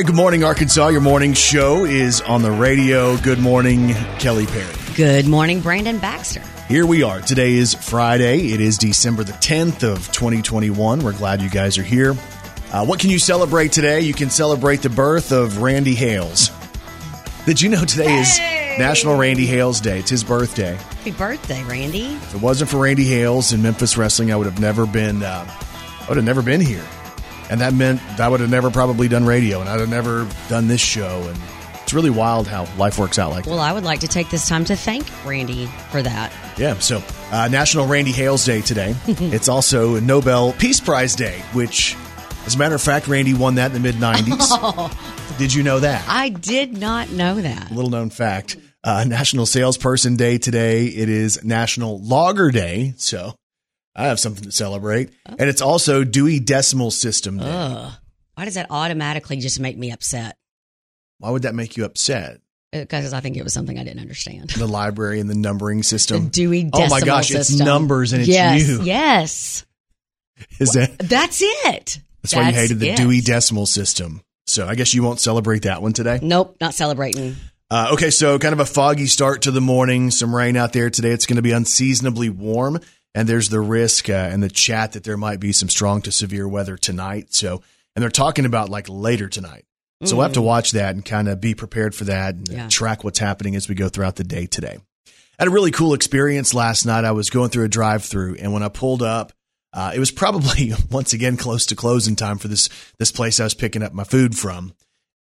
right, good morning, Arkansas. Your morning show is on the radio. Good morning, Kelly Perry. Good morning, Brandon Baxter. Here we are. Today is Friday. It is December the 10th of 2021. We're glad you guys are here. Uh, what can you celebrate today? You can celebrate the birth of Randy Hales. Did you know today is National Randy Hales Day? It's his birthday. Happy birthday, Randy. If it wasn't for Randy Hales in Memphis wrestling, I would have never been. Uh, I would have never been here, and that meant that I would have never probably done radio, and I'd have never done this show. And it's really wild how life works out like that. Well, I would like to take this time to thank Randy for that. Yeah, so uh, National Randy Hales Day today. it's also Nobel Peace Prize Day, which, as a matter of fact, Randy won that in the mid 90s. Did you know that? I did not know that. Little known fact. Uh, National Salesperson Day today. It is National Logger Day. So I have something to celebrate. And it's also Dewey Decimal System Day. Ugh. Why does that automatically just make me upset? Why would that make you upset? Because I think it was something I didn't understand. The library and the numbering system. The Dewey oh my gosh, System. it's numbers and it's yes, you. Yes. Is that That's it. that's why you hated the it. Dewey Decimal System? So I guess you won't celebrate that one today. Nope, not celebrating. Uh, okay, so kind of a foggy start to the morning. Some rain out there today. It's going to be unseasonably warm, and there's the risk uh, in the chat that there might be some strong to severe weather tonight. So, and they're talking about like later tonight. So we'll have to watch that and kind of be prepared for that and Yeah. track what's happening as we go throughout the day today. I had a really cool experience last night. I was going through a drive-through, and when I pulled up, uh, it was probably once again close to closing time for this this place I was picking up my food from.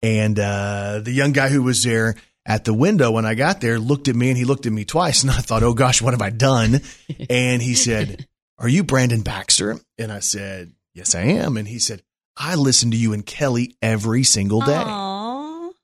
And uh, the young guy who was there at the window when I got there looked at me and he looked at me twice. And I thought, oh gosh, what have I done? And he said, Are you Brandon Baxter? And I said, Yes, I am. And he said, I listen to you and Kelly every single day.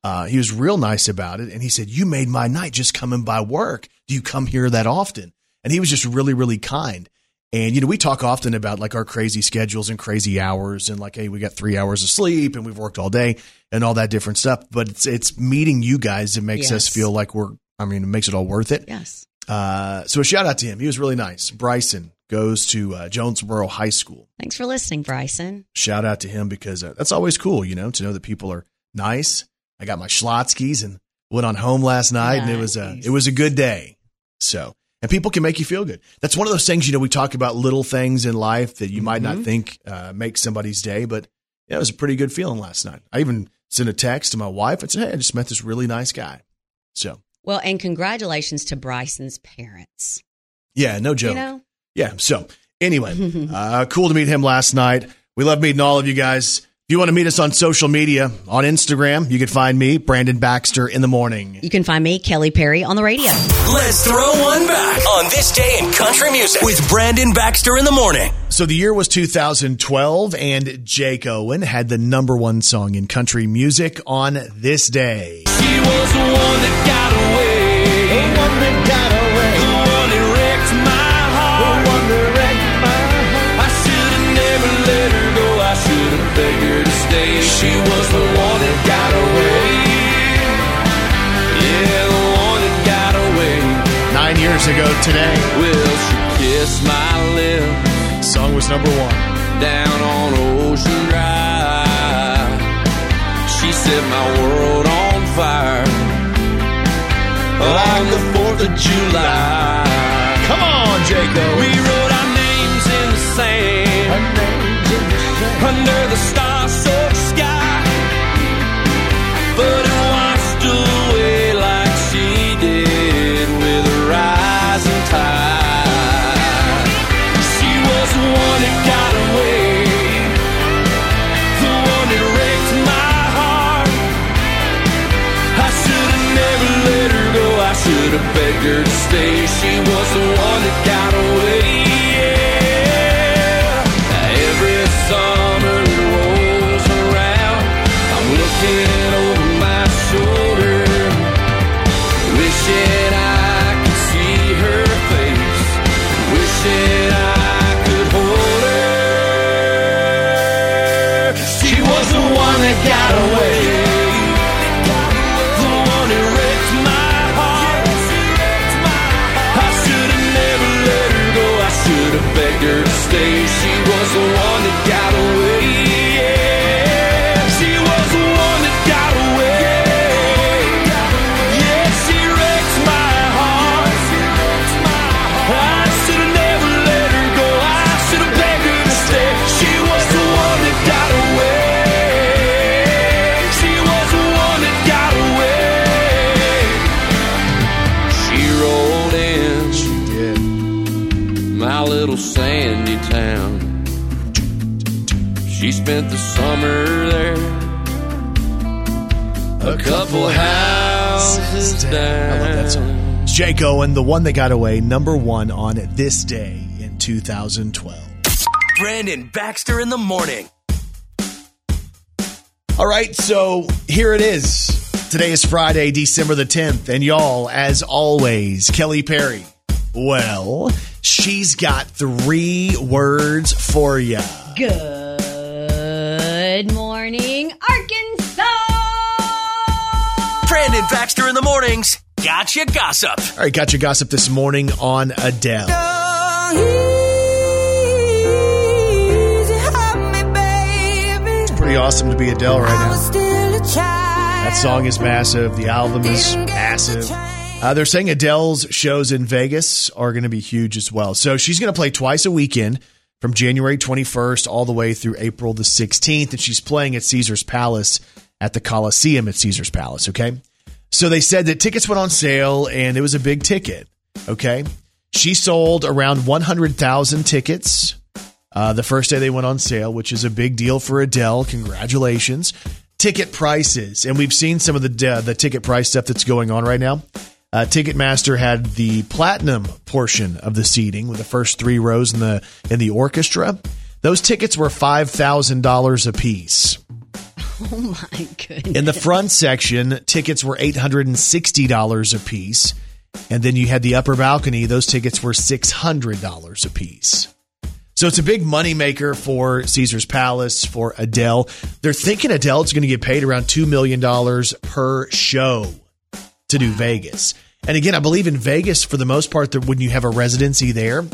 Uh, he was real nice about it. And he said, You made my night just coming by work. Do you come here that often? And he was just really, really kind. And, you know, we talk often about like our crazy schedules and crazy hours and like, hey, we got three hours of sleep and we've worked all day and all that different stuff. But it's, it's meeting you guys that makes us feel like we're, I mean, it makes it all worth it. Yes. Uh, so a shout out to him. He was really nice. Bryson goes to uh, Jonesboro High School. Thanks for listening, Bryson. Shout out to him because uh, that's always cool, you know, to know that people are nice. I got my Schlotzsky's and went on home last night, and it was a it was a good day. So, and people can make you feel good. That's one of those things, you know, we talk about little things in life that you might not Mhm. think uh, make somebody's day, but yeah, it was a pretty good feeling last night. I even sent a text to my wife and said, "Hey, I just met this really nice guy." So, Well, and congratulations to Bryson's parents. yeah, no joke. You know, Yeah. So anyway, uh, cool to meet him last night. We love meeting all of you guys. If you want to meet us on social media, on Instagram, you can find me, Brandon Baxter, in the morning. you can find me, Kelly Perry, on the radio. Let's throw one back on this day in country music with Brandon Baxter in the morning. So the year was 2012, and Jake Owen had the number one song in country music on this day. She was the one that got She was the one that got away. Yeah, the one that got away. Nine years ago today, Well, she kissed my lips song was number one. down on Ocean Drive. She set my world on fire like the 4th of July. Come on, Jake We wrote our names in the sand under the star-soaked She was down. I love that song. It's Jake Owen, the one that got away number one on this day in 2012. Brandon Baxter in the morning. All right, so here it is. Today is Friday, December the 10th, and y'all, as always, Kelly Perry. Well, she's got three words for you. Good morning, in the mornings. Gotcha gossip. All right, got your gossip this morning on Adele. It's pretty awesome to be Adele right now. That song is massive. The album is massive. Uh, they're saying Adele's shows in Vegas are going to be huge as well. So she's going to play twice a weekend from January 21st all the way through April the 16th. And she's playing at Caesars Palace at the Coliseum at Caesars Palace. Okay. So they said that tickets went on sale and it was a big ticket. Okay. She sold around 100,000 tickets uh, the first day they went on sale, which is a big deal for Adele. Congratulations. Ticket prices, and we've seen some of the uh, the ticket price stuff that's going on right now. Uh, Ticketmaster had the platinum portion of the seating with the first three rows in the in the orchestra. Those tickets were five thousand dollars a piece. Oh my goodness. In the front section, tickets were $860 a piece. And then you had the upper balcony, those tickets were $600 a piece. So it's a big moneymaker for Caesars Palace, for Adele. They're thinking Adele's going to get paid around $2 million per show to do Vegas. And again, I believe in Vegas, for the most part, that when you have a residency there,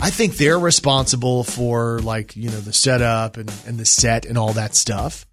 I think they're responsible for like, you know, the setup and, and the set and all that stuff.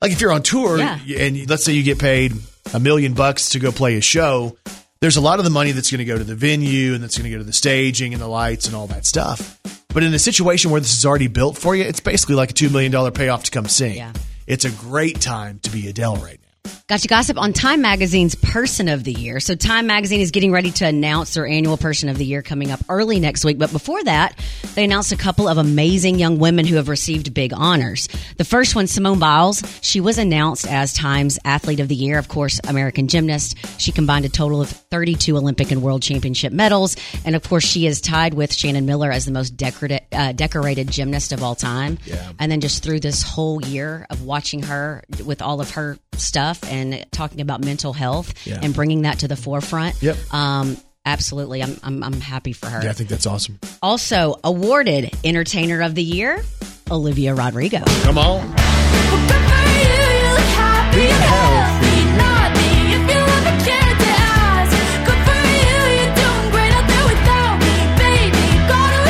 Like if you're on tour Yeah. and let's say you get paid a million bucks to go play a show, there's a lot of the money that's going to go to the venue and that's going to go to the staging and the lights and all that stuff. But in a situation where this is already built for you, it's basically like a $2 million payoff to come sing. Yeah. It's a great time to be Adele right now. Gotcha Gossip on Time Magazine's Person of the Year. So, Time Magazine is getting ready to announce their annual Person of the Year coming up early next week. But before that, they announced a couple of amazing young women who have received big honors. The first one, Simone Biles, she was announced as Time's Athlete of the Year, of course, American gymnast. She combined a total of 32 Olympic and World Championship medals. And of course, she is tied with Shannon Miller as the most decorated, uh, decorated gymnast of all time. Yeah. And then just through this whole year of watching her with all of her stuff and talking about mental health Yeah. and bringing that to the forefront. Yep. Um, absolutely. I'm, I'm, I'm happy for her. Yeah, I think that's awesome. Also, awarded Entertainer of the Year, Olivia Rodrigo. Come on.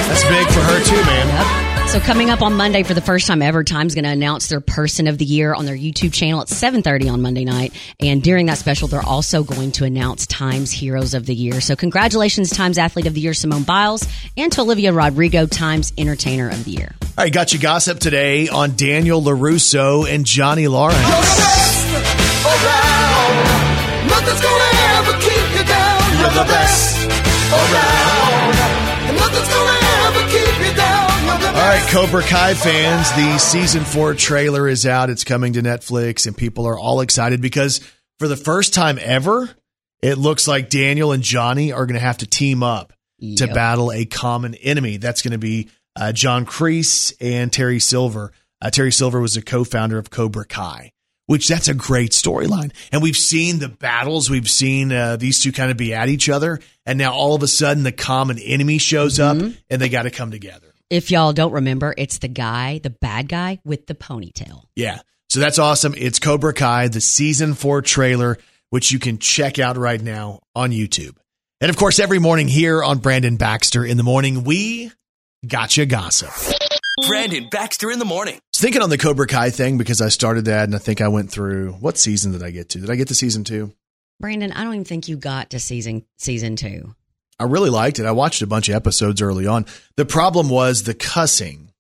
That's big for her too, man. So coming up on Monday for the first time ever, Time's going to announce their Person of the Year on their YouTube channel at 7:30 on Monday night. And during that special, they're also going to announce Time's Heroes of the Year. So congratulations, Time's Athlete of the Year, Simone Biles, and to Olivia Rodrigo, Time's Entertainer of the Year. All right, got you gossip today on Daniel LaRusso and Johnny Lawrence. Nothing's right, Cobra Kai fans, the season four trailer is out. It's coming to Netflix, and people are all excited because for the first time ever, it looks like Daniel and Johnny are going to have to team up to battle a common enemy. That's going to be uh, John Kreese and Terry Silver. Uh, Terry Silver was a co-founder of Cobra Kai, which that's a great storyline. And we've seen the battles. We've seen uh, these two kind of be at each other, and now all of a sudden the common enemy shows up, and they got to come together. If y'all don't remember, it's the guy, the bad guy with the ponytail. Yeah. So that's awesome. It's Cobra Kai, the season four trailer, which you can check out right now on YouTube. And of course, every morning here on Brandon Baxter in the morning, we gotcha gossip. Brandon Baxter in the morning. I was thinking on the Cobra Kai thing because I started that and I think I went through what season did I get to? Did I get to season two? Brandon, I don't even think you got to season season two. I really liked it. I watched a bunch of episodes early on. The problem was the cussing.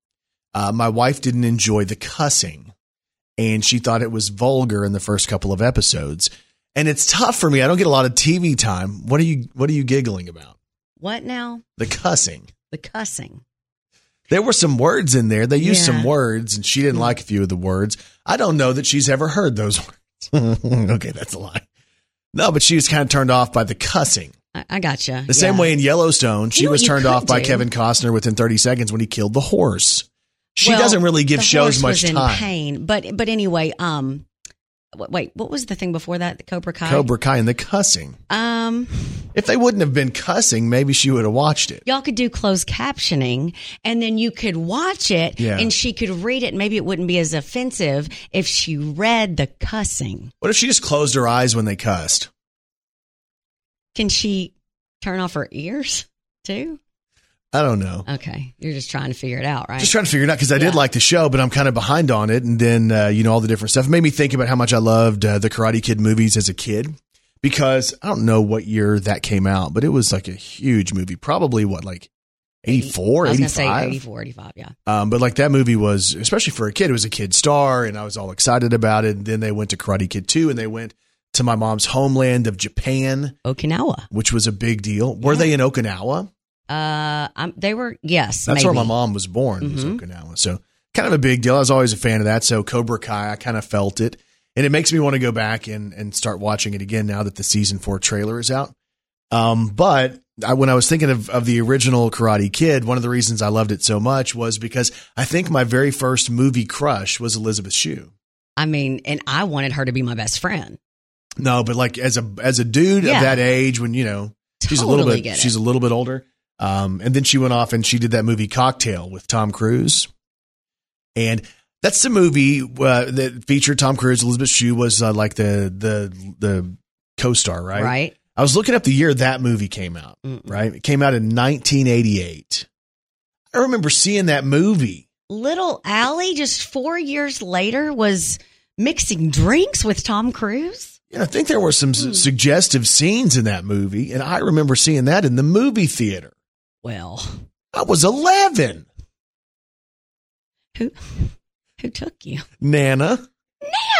Uh, my wife didn't enjoy the cussing, and she thought it was vulgar in the first couple of episodes. And it's tough for me. I don't get a lot of TV time. What are you What are you giggling about? What now? The cussing. The cussing. There were some words in there. They used Yeah. some words, and she didn't like a few of the words. I don't know that she's ever heard those words. okay, that's a lie. No, but she was kind of turned off by the cussing. I, gotcha. The same way in Yellowstone, she You know was turned off by do? Kevin Costner within 30 seconds when he killed the horse. She Well, doesn't really give shows much time. pain, but but anyway, um, wait, what was the thing before that? The Cobra Kai. Cobra Kai and the cussing. Um, If they wouldn't have been cussing, maybe she would have watched it. y'all could do closed captioning, and then you could watch it, Yeah. and she could read it. Maybe it wouldn't be as offensive if she read the cussing. What if she just closed her eyes when they cussed? Can she turn off her ears too? I don't know. Okay, you're just trying to figure it out, right? Just trying to figure it out because I did like the show, but I'm kind of behind on it. And then, uh, you know, all the different stuff It made me think about how much I loved uh, the Karate Kid movies as a kid because I don't know what year that came out, but it was like a huge movie. Probably what, like 84, I was going to say 85? 84, 85, yeah. Um, but like that movie was, especially for a kid, it was a kid star, and I was all excited about it. And then they went to Karate Kid 2, and they went to my mom's homeland of Japan, Okinawa. which was a big deal. Were they in Okinawa? Uh, um, they were yes. That's maybe. where my mom was born, was Okinawa. So kind of a big deal. I was always a fan of that. So Cobra Kai, I kind of felt it. And it makes me want to go back and, and start watching it again now that the season four trailer is out. Um, but I, when I was thinking of, of the original Karate Kid, one of the reasons I loved it so much was because I think my very first movie crush was Elizabeth Shue. I mean, and I wanted her to be my best friend. No, but like as a as a dude Yeah. of that age, when you know she's a little bit she's a little bit older. Um, and then she went off and she did that movie Cocktail with Tom Cruise, and that's the movie uh, that featured Tom Cruise. Elizabeth Shue was uh, like the the the co-star, right? Right. I was looking up the year that movie came out. Mm-mm. Right, it came out in 1988. I remember seeing that movie. Little Allie, just four years later, was mixing drinks with Tom Cruise. And I think there were some s hmm. suggestive scenes in that movie, and I remember seeing that in the movie theater. Well, I was 11. who who took you? Nana.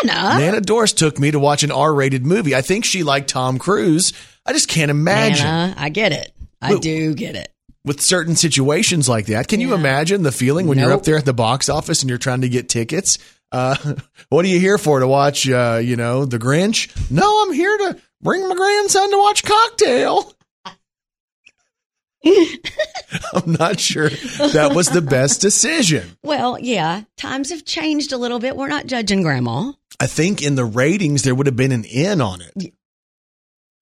Nana? Nana Doris took me to watch an R rated movie. I think she liked Tom Cruise. I just can't imagine Nana, I get it. I But- do get it. with certain situations like that. Can you imagine the feeling when you're up there at the box office and you're trying to get tickets? Uh, what are you here for? To watch, uh, you know, The Grinch? No, I'm here to bring my grandson to watch Cocktail. I'm not sure that was the best decision. Well, yeah, times have changed a little bit. We're not judging grandma. I think in the ratings there would have been an N on it.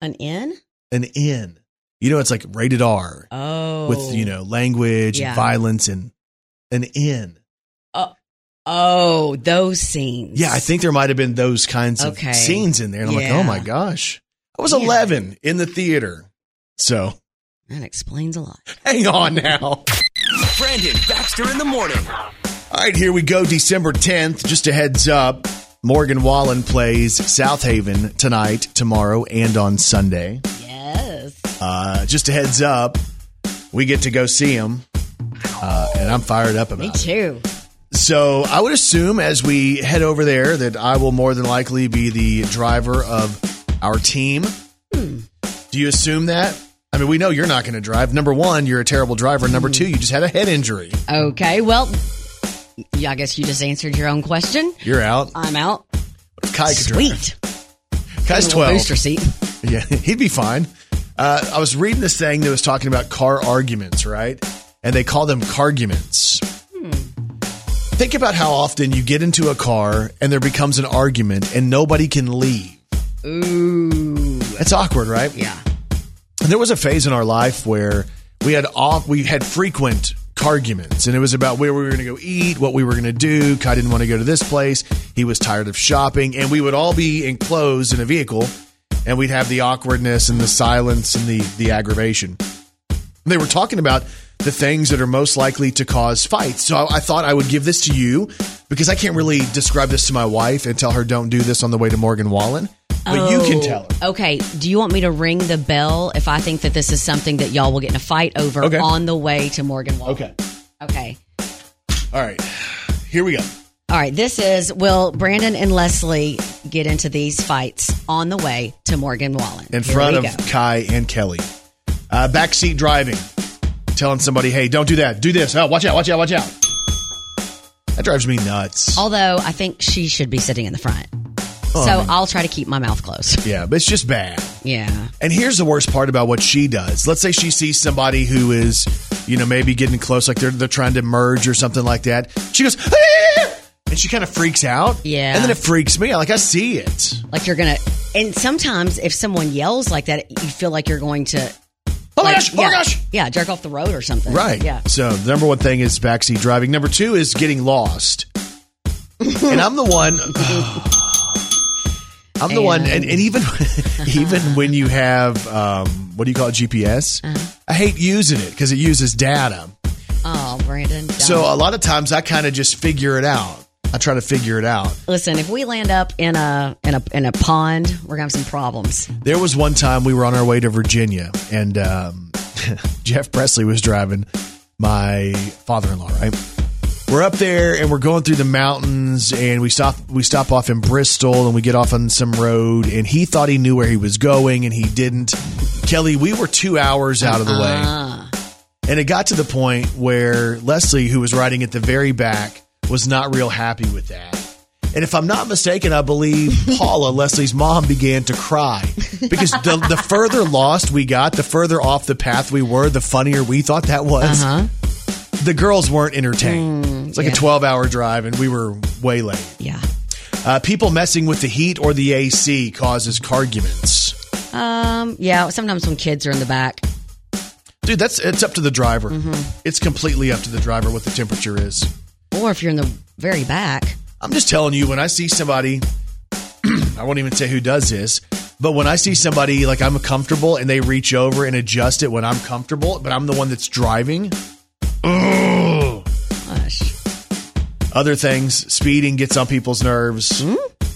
An N? An N. You know, it's like rated R Oh. with you know language Yeah. and violence and an N. Oh, those scenes. Yeah, I think there might have been those kinds of Okay. scenes in there. And I'm like, oh my gosh. I was Yeah. 11 in the theater. So that explains a lot. hang on now. Brandon Baxter in the morning. All right, here we go. December 10th. Just a heads up. Morgan Wallen plays Southaven tonight, tomorrow, and on Sunday. Yes. Uh, just a heads up. We get to go see him. Uh, and I'm fired up about it. Me too. So I would assume as we head over there that I will more than likely be the driver of our team. Hmm. Do you assume that? I mean, we know you're not going to drive. Number one, you're a terrible driver. Number Hmm. two, you just had a head injury. Okay. Well, yeah, I guess you just answered your own question. You're out. I'm out. Kai could drive. Sweet. Kai's A 12. Booster seat. Yeah, he'd be fine. Uh, I was reading this thing that was talking about car arguments, right? And they call them carguments. Think about how often you get into a car and there becomes an argument and nobody can leave. Ooh. It's awkward, right? Yeah. And there was a phase in our life where we had off, we had frequent arguments, and it was about where we were going to go eat, what we were going to do. Kai didn't want to go to this place. He was tired of shopping, and we would all be enclosed in a vehicle, and we'd have the awkwardness and the silence and the the aggravation. They were talking about the things that are most likely to cause fights. So I, I thought I would give this to you because I can't really describe this to my wife and tell her don't do this on the way to Morgan Wallen, but you can Oh, tell her. Okay. Do you want me to ring the bell if I think that this is something that y'all will get in a fight over Okay. on the way to Morgan Wallen? Okay. Okay. All right. Here we go. All right. This is will Brandon and Leslie get into these fights on the way to Morgan Wallen in Here front of go. Kai and Kelly. Uh, backseat driving. telling somebody, "Hey, don't do that. Do this. Oh, watch out. Watch out. Watch out." That drives me nuts. Although I think she should be sitting in the front. Oh, so I mean- I'll try to keep my mouth closed. Yeah, but it's just bad. Yeah. And here's the worst part about what she does. Let's say she sees somebody who is, you know, maybe getting close, like they're they're trying to merge or something like that. She goes, "Ah!" and she kind of freaks out. Yeah. and then it freaks me out. Like I see it. Like you're going to, and sometimes if someone yells like that, you feel like you're going to. Oh my like, gosh! Oh yeah, my gosh! Yeah, jerk off the road or something. Right. Yeah. So the number one thing is backseat driving. Number two is getting lost. and I'm the one. I'm the one, and, and even even when you have um, what do you call it GPS? I hate using it because it uses data. Oh, Brandon. So a lot of times I kind of just figure it out. I try to figure it out. listen, if we land up in a in a in a pond, we're gonna have some problems. There was one time we were on our way to Virginia, and um, Jeff Presley was driving my father-in-law. Right, we're up there and we're going through the mountains, and we stop we stop off in Bristol, and we get off on some road, and he thought he knew where he was going, and he didn't. Kelly, we were two hours out of the way, and it got to the point where Leslie, who was riding at the very back, was not real happy with that. And if I'm not mistaken, I believe Paula, Leslie's mom, began to cry because the, the further lost we got, the further off the path we were, the funnier we thought that was. Huh? The girls weren't entertained. it's like yeah. a 12 hour drive, and we were way late. Yeah. Uh, people messing with the heat or the AC causes carguments. Um. Yeah. Sometimes when kids are in the back. Dude, that's it's up to the driver. Mm-hmm. It's completely up to the driver what the temperature is. Or if you're in the very back. I'm just telling you, when I see somebody, I won't even say who does this, but when I see somebody like I'm comfortable and they reach over and adjust it when I'm comfortable, but I'm the one that's driving. Ugh. Gosh. Other things, speeding gets on people's nerves.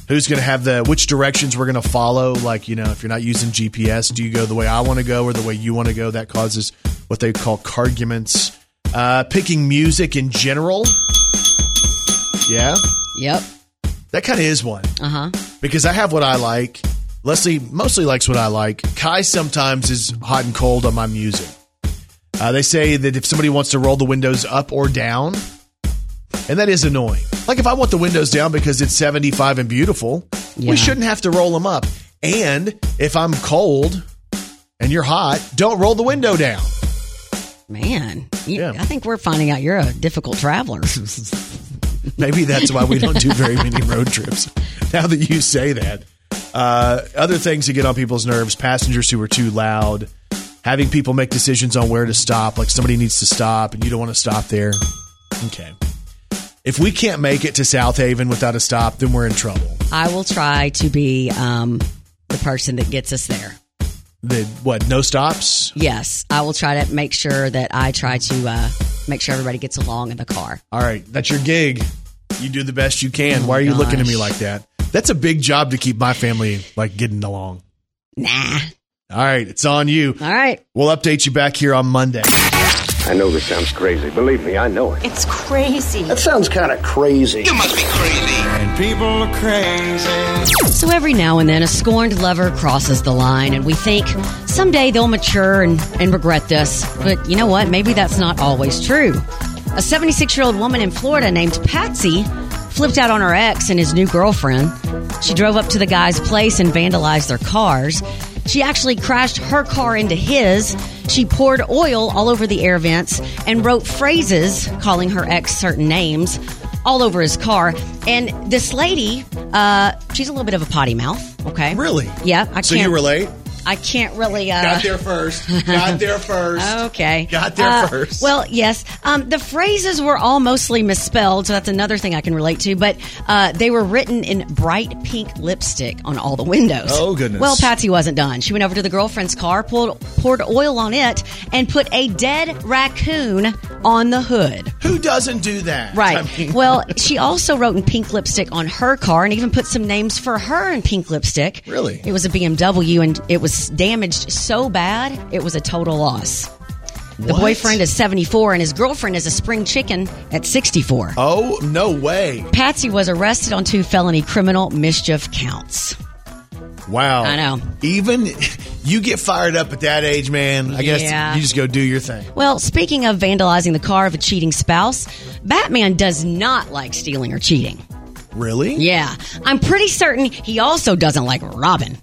Who's going to have the which directions we're going to follow? Like, you know, if you're not using GPS, do you go the way I want to go or the way you want to go? That causes what they call carguments. Uh, picking music in general. Yeah, Yep. that kind of is one. Uh huh. because I have what I like. Leslie mostly likes what I like. Kai sometimes is hot and cold on my music. Uh, they say that if somebody wants to roll the windows up or down, and that is annoying. Like if I want the windows down because it's 75 and beautiful, Yeah. we shouldn't have to roll them up. And if I'm cold and you're hot, don't roll the window down. Man. You- Yeah. I think we're finding out you're a difficult traveler. Maybe that's why we don't do very many road trips. Now that you say that. Uh, other things that get on people's nerves passengers who are too loud, having people make decisions on where to stop, like somebody needs to stop and you don't want to stop there. Okay. If we can't make it to Southaven without a stop, then we're in trouble. I will try to be um, the person that gets us there. The what? No stops? Yes, I will try to make sure that I try to uh, make sure everybody gets along in the car. All right, that's your gig. You do the best you can. Why are you looking at me like that? That's a big job to keep my family like getting along. Nah. All right, it's on you. All right. We'll update you back here on Monday. I know this sounds crazy. Believe me, I know it. It's crazy. That sounds kind of crazy. And people are crazy. So every now and then, a scorned lover crosses the line, and we think someday they'll mature and, and regret this. But you know what? Maybe that's not always true. A 76 year old woman in Florida named Patsy flipped out on her ex and his new girlfriend. She drove up to the guy's place and vandalized their cars. She actually crashed her car into his. She poured oil all over the air vents and wrote phrases calling her ex certain names all over his car. And this lady, uh, she's a little bit of a potty mouth. Okay, Really? Yeah, I So can't. you relate? I can't really. Uh, Got there first. Got there first. Okay. Got there Uh, first. Well, yes. Um, the phrases were all mostly misspelled, so that's another thing I can relate to. But uh, they were written in bright pink lipstick on all the windows. Oh, goodness. Well, Patsy wasn't done. She went over to the girlfriend's car, poured, poured oil on it, and put a dead raccoon on the hood. Who doesn't do that? Right. I mean- well, she also wrote in pink lipstick on her car and even put some names for her in pink lipstick. Really? It was a BMW and it was damaged so bad, it was a total loss. The What? boyfriend is 74 and his girlfriend is a spring chicken at 64. Oh, no way. Patsy was arrested on two felony criminal mischief counts. Wow. I know. Even You get fired up at that age, man. I guess Yeah. you just go do your thing. Well, speaking of vandalizing the car of a cheating spouse, Batman does not like stealing or cheating. Really? Yeah, I'm pretty certain he also doesn't like Robin.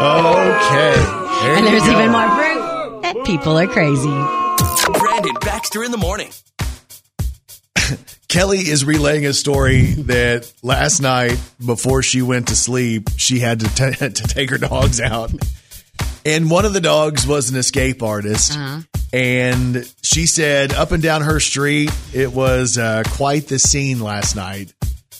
Okay. There and there's go. even more proof that people are crazy. Brandon Baxter in the morning. Kelly is relaying a story that last night before she went to sleep, she had to, t- to take her dogs out. And one of the dogs was an escape artist. Uh-huh. And she said up and down her street, it was uh, quite the scene last night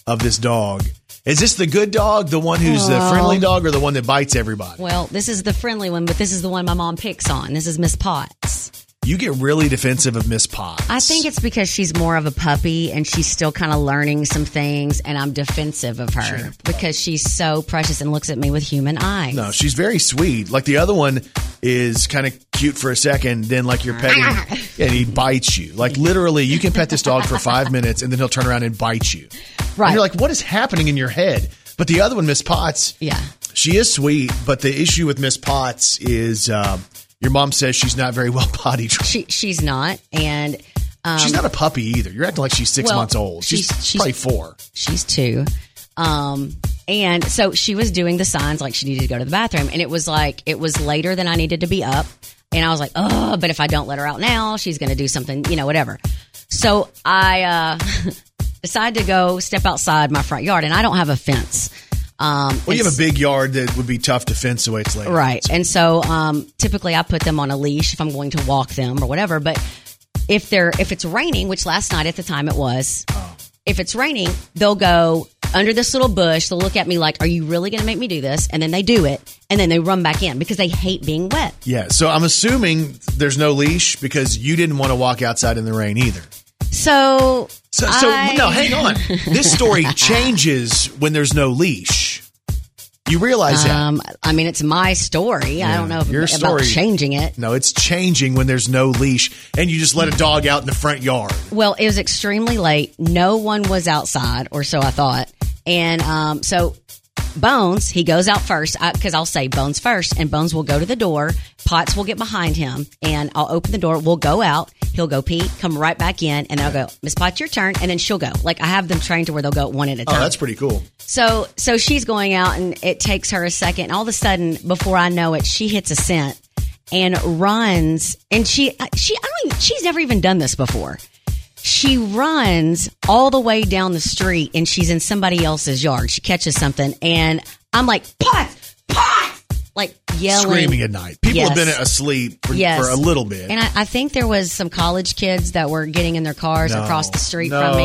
of this dog. Is this the good dog, the one who's the friendly dog, or the one that bites everybody? Well, this is the friendly one, but this is the one my mom picks on. This is Miss Potts. You get really defensive of Miss Potts. I think it's because she's more of a puppy and she's still kind of learning some things, and I'm defensive of her because she's so precious and looks at me with human eyes. No, she's very sweet. Like the other one is kind of cute for a second, then like you're petting and he bites you. Like literally, you can pet this dog for five minutes and then he'll turn around and bite you. Right. And you're like, what is happening in your head? But the other one, Miss Potts, Yeah. she is sweet. But the issue with Miss Potts is um, your mom says she's not very well potty trained. She she's not, and she's not a puppy either. You're acting like she's six well, months old. She's, she's- she's- probably four. she's two. Um, and so she was doing the signs like she needed to go to the bathroom, and it was like it was later than I needed to be up, and I was like, oh, but if I don't let her out now, she's going to do something, you know, whatever. So I uh, decided to go step outside my front yard, and I don't have a fence. Um, Well, you have a big yard that would be tough to fence the way it's laid. Right. And so um, typically I put them on a leash if I'm going to walk them or whatever. But if they're if it's raining, which last night at the time it was, if it's raining, they'll go under this little bush. They'll look at me like, "Are you really going to make me do this?" And then they do it, and then they run back in because they hate being wet. Yeah. So I'm assuming there's no leash because you didn't want to walk outside in the rain either. So So, so I- no, hang on. This story changes when there's no leash. You realize that? Um, I mean, it's my story. I don't know if, your about story- changing it. No, it's changing when there's no leash and you just let a dog out in the front yard. Well, it was extremely late. No one was outside, or so I thought. And um, so Bones, he goes out first because I'll say Bones first, and Bones will go to the door. Potts will get behind him, and I'll open the door. We'll go out. He'll go pee, come right back in, and I'll go, Miss Potts, your turn, and then she'll go. Like I have them trained to where they'll go one at a oh, time. Oh, that's pretty cool. So so she's going out and it takes her a second. And all of a sudden, before I know it, she hits a scent and runs. And she she I don't even, she's never even done this before. She runs all the way down the street and she's in somebody else's yard. She catches something and I'm like, pot, like yelling, Screaming at night. People have been asleep for, Yes. for a little bit. And I, I think there was some college kids that were getting in their cars No. across the street No, from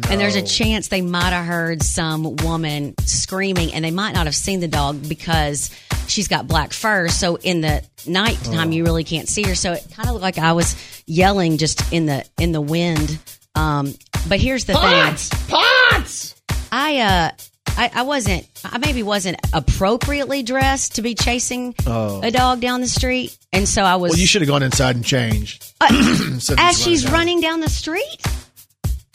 me. And there's a chance they might have heard some woman screaming and they might not have seen the dog because she's got black fur. So in the nighttime, Oh. you really can't see her. So it kind of looked like I was yelling just in the, in the wind. Um, but here's the Potts! Potts! I, uh, I, I wasn't, I maybe wasn't appropriately dressed to be chasing oh. a dog down the street. And so I was. Oh. Well, you should have gone inside and changed. Uh, of As she's running down the street?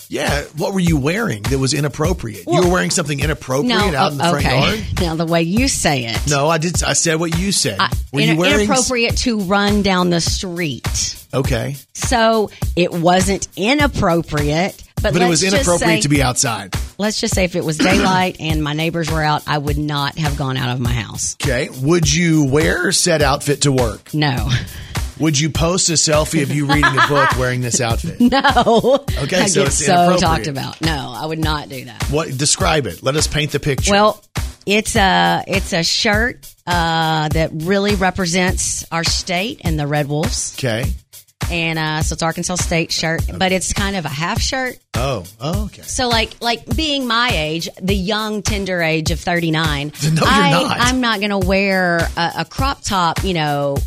Yeah. What were you wearing that was inappropriate? you were wearing something inappropriate out in the front okay. yard? Now the way you say it, No, I did. I said what you said. I- were in- you wearing? inappropriate to run down the street. Okay. So it wasn't inappropriate, but, But it was inappropriate say- to be outside. Let's just say if it was daylight and my neighbors were out, I would not have gone out of my house. Okay. Would you wear said outfit to work? No, Would you post a selfie of you reading a book wearing this outfit? no. Okay, I so get it's so talked about. No, I would not do that. What? Describe it. Let us paint the picture. Well, it's a it's a shirt uh, that really represents our state and the Red Wolves. okay. And uh, so it's Arkansas State shirt, but it's kind of a half shirt. Oh. Oh. Okay. So like like being my age, the young tender age of thirty nine. No, you're I, not. I'm not going to wear a, a crop top, you know,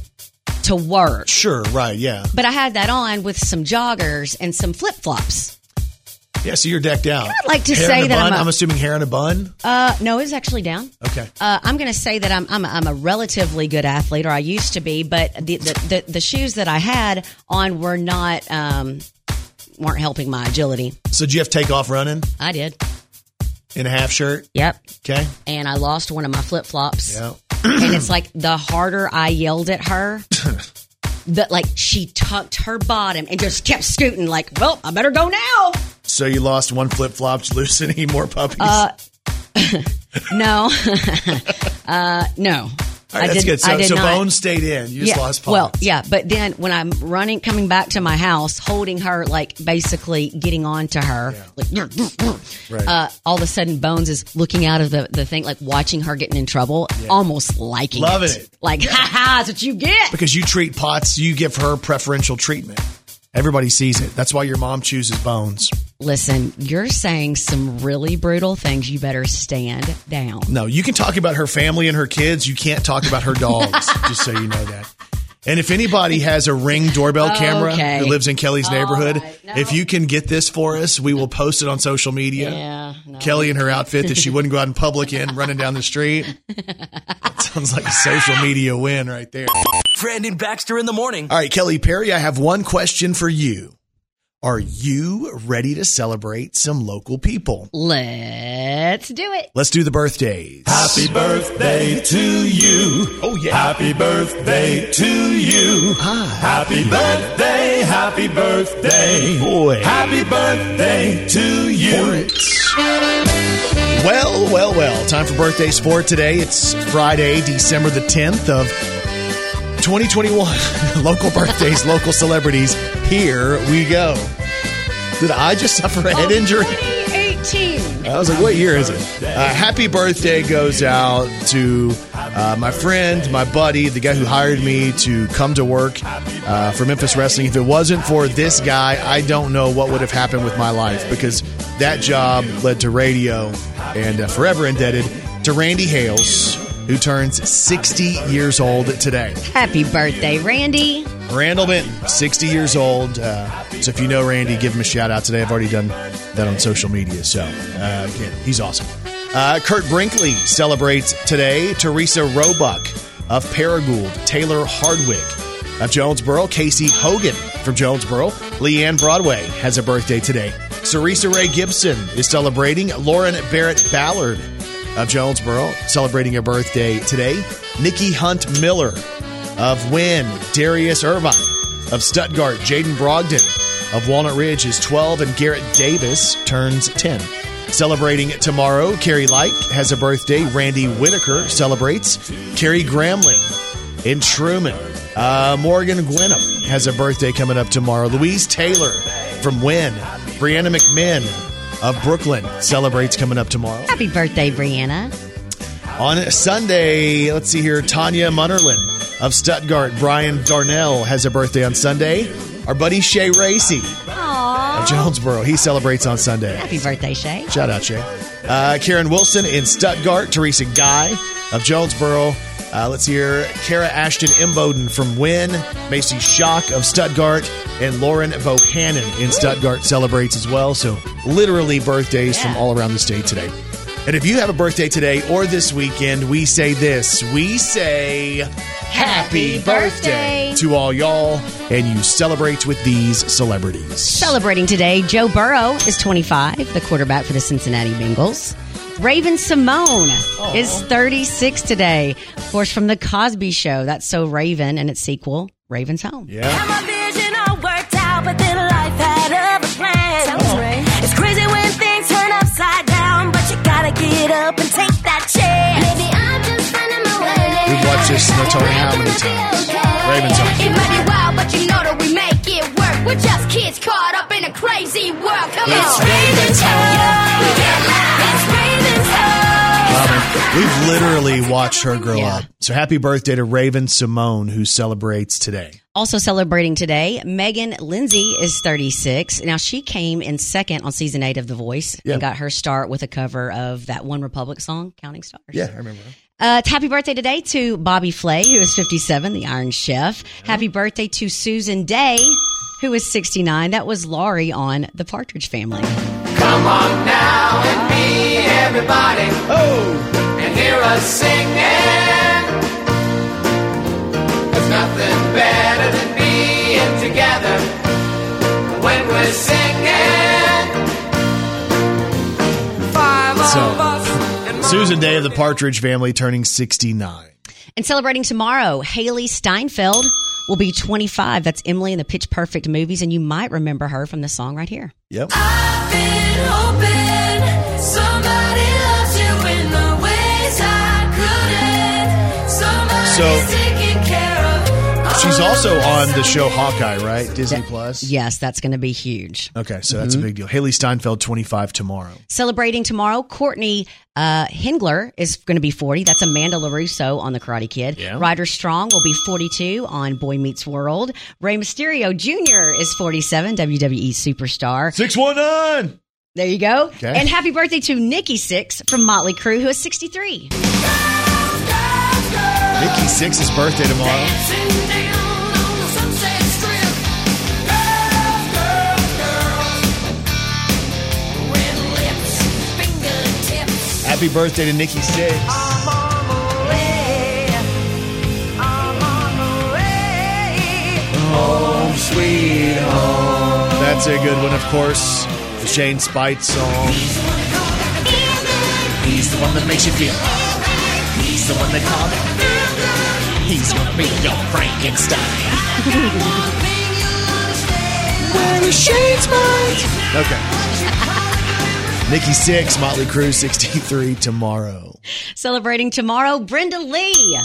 to work. Sure. Right. Yeah. But I had that on with some joggers and some flip flops. Yeah. So you're decked out. I'd like to hair say that bun? I'm a- I'm assuming hair in a bun. Uh, no, it's actually down. Okay. Uh, I'm going to say that I'm I'm a, I'm a relatively good athlete, or I used to be, but the the, the, the shoes that I had on were not um, weren't helping my agility. So did you have to take off running? I did. in a half shirt. Yep. Okay. And I lost one of my flip flops. Yeah. and it's like the harder I yelled at her, that like she tucked her bottom and just kept scooting. Like, well, I better go now. So you lost one flip flop. Did you lose any more puppies? Uh, No, uh, no. All right, that's did- good. So, so. Bones stayed in. You just lost Pops. well, yeah, but then when I'm running, coming back to my house, holding her, like basically getting on to her, like, Right. uh, all of a sudden Bones is looking out of the, the thing, like watching her getting in trouble, almost liking Loving it. it. Like, ha ha, that's what you get. because you treat Potts, you give her preferential treatment. Everybody sees it. That's why your mom chooses Bones. Listen, you're saying some really brutal things. You better stand down. No, you can talk about her family and her kids. You can't talk about her dogs, just so you know that. And if anybody has a ring doorbell camera Okay. who lives in Kelly's All neighborhood, right. No. if you can get this for us, we will post it on social media. Yeah, no. Kelly in her outfit that she wouldn't go out in public in, running down the street. That sounds like a social media win right there. Brandon Baxter in the morning. All right, Kelly Perry, I have one question for you. Are you ready to celebrate some local people? Let's do it. Let's do the birthdays. Happy birthday to you. Oh, yeah. Happy birthday to you. Happy birthday, happy birthday. Boy. Happy birthday to you. Well, well, well. Time for birthdays for today. It's Friday, December the 10th of 2021. local birthdays, local celebrities. Here we go. Did I just suffer a head injury? 2018. I was like, what year is it? Uh, happy birthday goes out to uh, my friend, my buddy, the guy who hired me to come to work uh, for Memphis Wrestling. If it wasn't for this guy, I don't know what would have happened with my life because that job led to radio and uh, forever indebted to Randy Hales, who turns 60 years old today. Happy birthday, Randy. Randall Benton, 60 years old. Uh, so if you know Randy, give him a shout out today. I've already done that on social media. So uh, again, he's awesome. Uh, Kurt Brinkley celebrates today. Teresa Roebuck of Paragould. Taylor Hardwick of Jonesboro. Casey Hogan from Jonesboro. Leanne Broadway has a birthday today. Cerisa Ray Gibson is celebrating. Lauren Barrett Ballard of Jonesboro celebrating a birthday today. Nikki Hunt Miller of Wynne, Darius Irvine of Stuttgart, Jaden Brogdon of Walnut Ridge is 12, and Garrett Davis turns 10. Celebrating tomorrow, Carrie Light has a birthday. Randy Whitaker celebrates. Carrie Gramling in Trumann. Uh, Morgan Gwenham has a birthday coming up tomorrow. Louise Taylor from Wynne. Brianna McMinn of Brookland celebrates coming up tomorrow. Happy birthday, Brianna. On Sunday, let's see here, Tanya Munnerlin of Stuttgart. Brian Darnell has a birthday on Sunday. Our buddy Shay Racy Aww. of Jonesboro, he celebrates on Sunday. Happy birthday, Shay. Shout out, Shay. Uh, Karen Wilson in Stuttgart. Teresa Guy of Jonesboro. Uh, let's hear Kara Ashton Imboden from Wynne. Macy Schock of Stuttgart. And Lauren Bohannon in Stuttgart celebrates as well. So, literally birthdays from all around the state today. And if you have a birthday today or this weekend, we say this. We say happy birthday to all y'all, and you celebrate with these celebrities. Celebrating today, Joe Burrow is 25, the quarterback for the Cincinnati Bengals. Raven-Symoné is 36 today. Of course, from The Cosby Show. That's So Raven and its sequel, Raven's Home. Yeah. Gotta up and take that chance. Maybe I'm just finding my way. We've watched this no telling how many times. Raven's Home. It might be wild, but you know that we make it work. We're just kids caught up in a crazy world. Come It's on. Raven's Home. We've literally watched her grow Yeah. up. So happy birthday to Raven-Symoné, who celebrates today. Also celebrating today, Meghan Linsey is 36. Now, she came in second on season eight of The Voice Yeah. and got her start with a cover of that OneRepublic song, Counting Stars. Yeah, I remember. Uh, happy birthday today to Bobby Flay, who is 57, the Iron Chef. Happy birthday to Susan Dey, who is 69. That was Laurie on The Partridge Family. Come on now and meet everybody. Oh, and hear us singing. There's nothing better than being together when we're singing. Five So Susan Dey of the Partridge Family turning 69. And celebrating tomorrow, Hailee Steinfeld will be 25. That's Emily in the Pitch Perfect movies, and you might remember her from the song right here. Yep. So- taking care of. She's also on the show. Hawkeye, right? Disney Plus. Yes, that's going to be huge. Okay, so that's a big deal. Hailee Steinfeld, 25 tomorrow. Celebrating tomorrow, Courtney uh, Henggeler is going to be 40. That's Amanda LaRusso on The Karate Kid. Yeah. Ryder Strong will be 42 on Boy Meets World. Rey Mysterio Jr. is 47, WWE superstar. 619! There you go. Okay. And happy birthday to Nikki Sixx from Motley Crue, who is 63. Nikki Sixx's birthday tomorrow. Happy birthday to Nikki Sixx. I'm on the way. I'm on the way. Home sweet home. That's a good one, of course. The Shane Spite song. He's the one that makes you feel. He's the one they call it. He's gonna be your Frankenstein. Okay. Nikki Sixx, Motley Crue 63 tomorrow. Celebrating tomorrow, Brenda Lee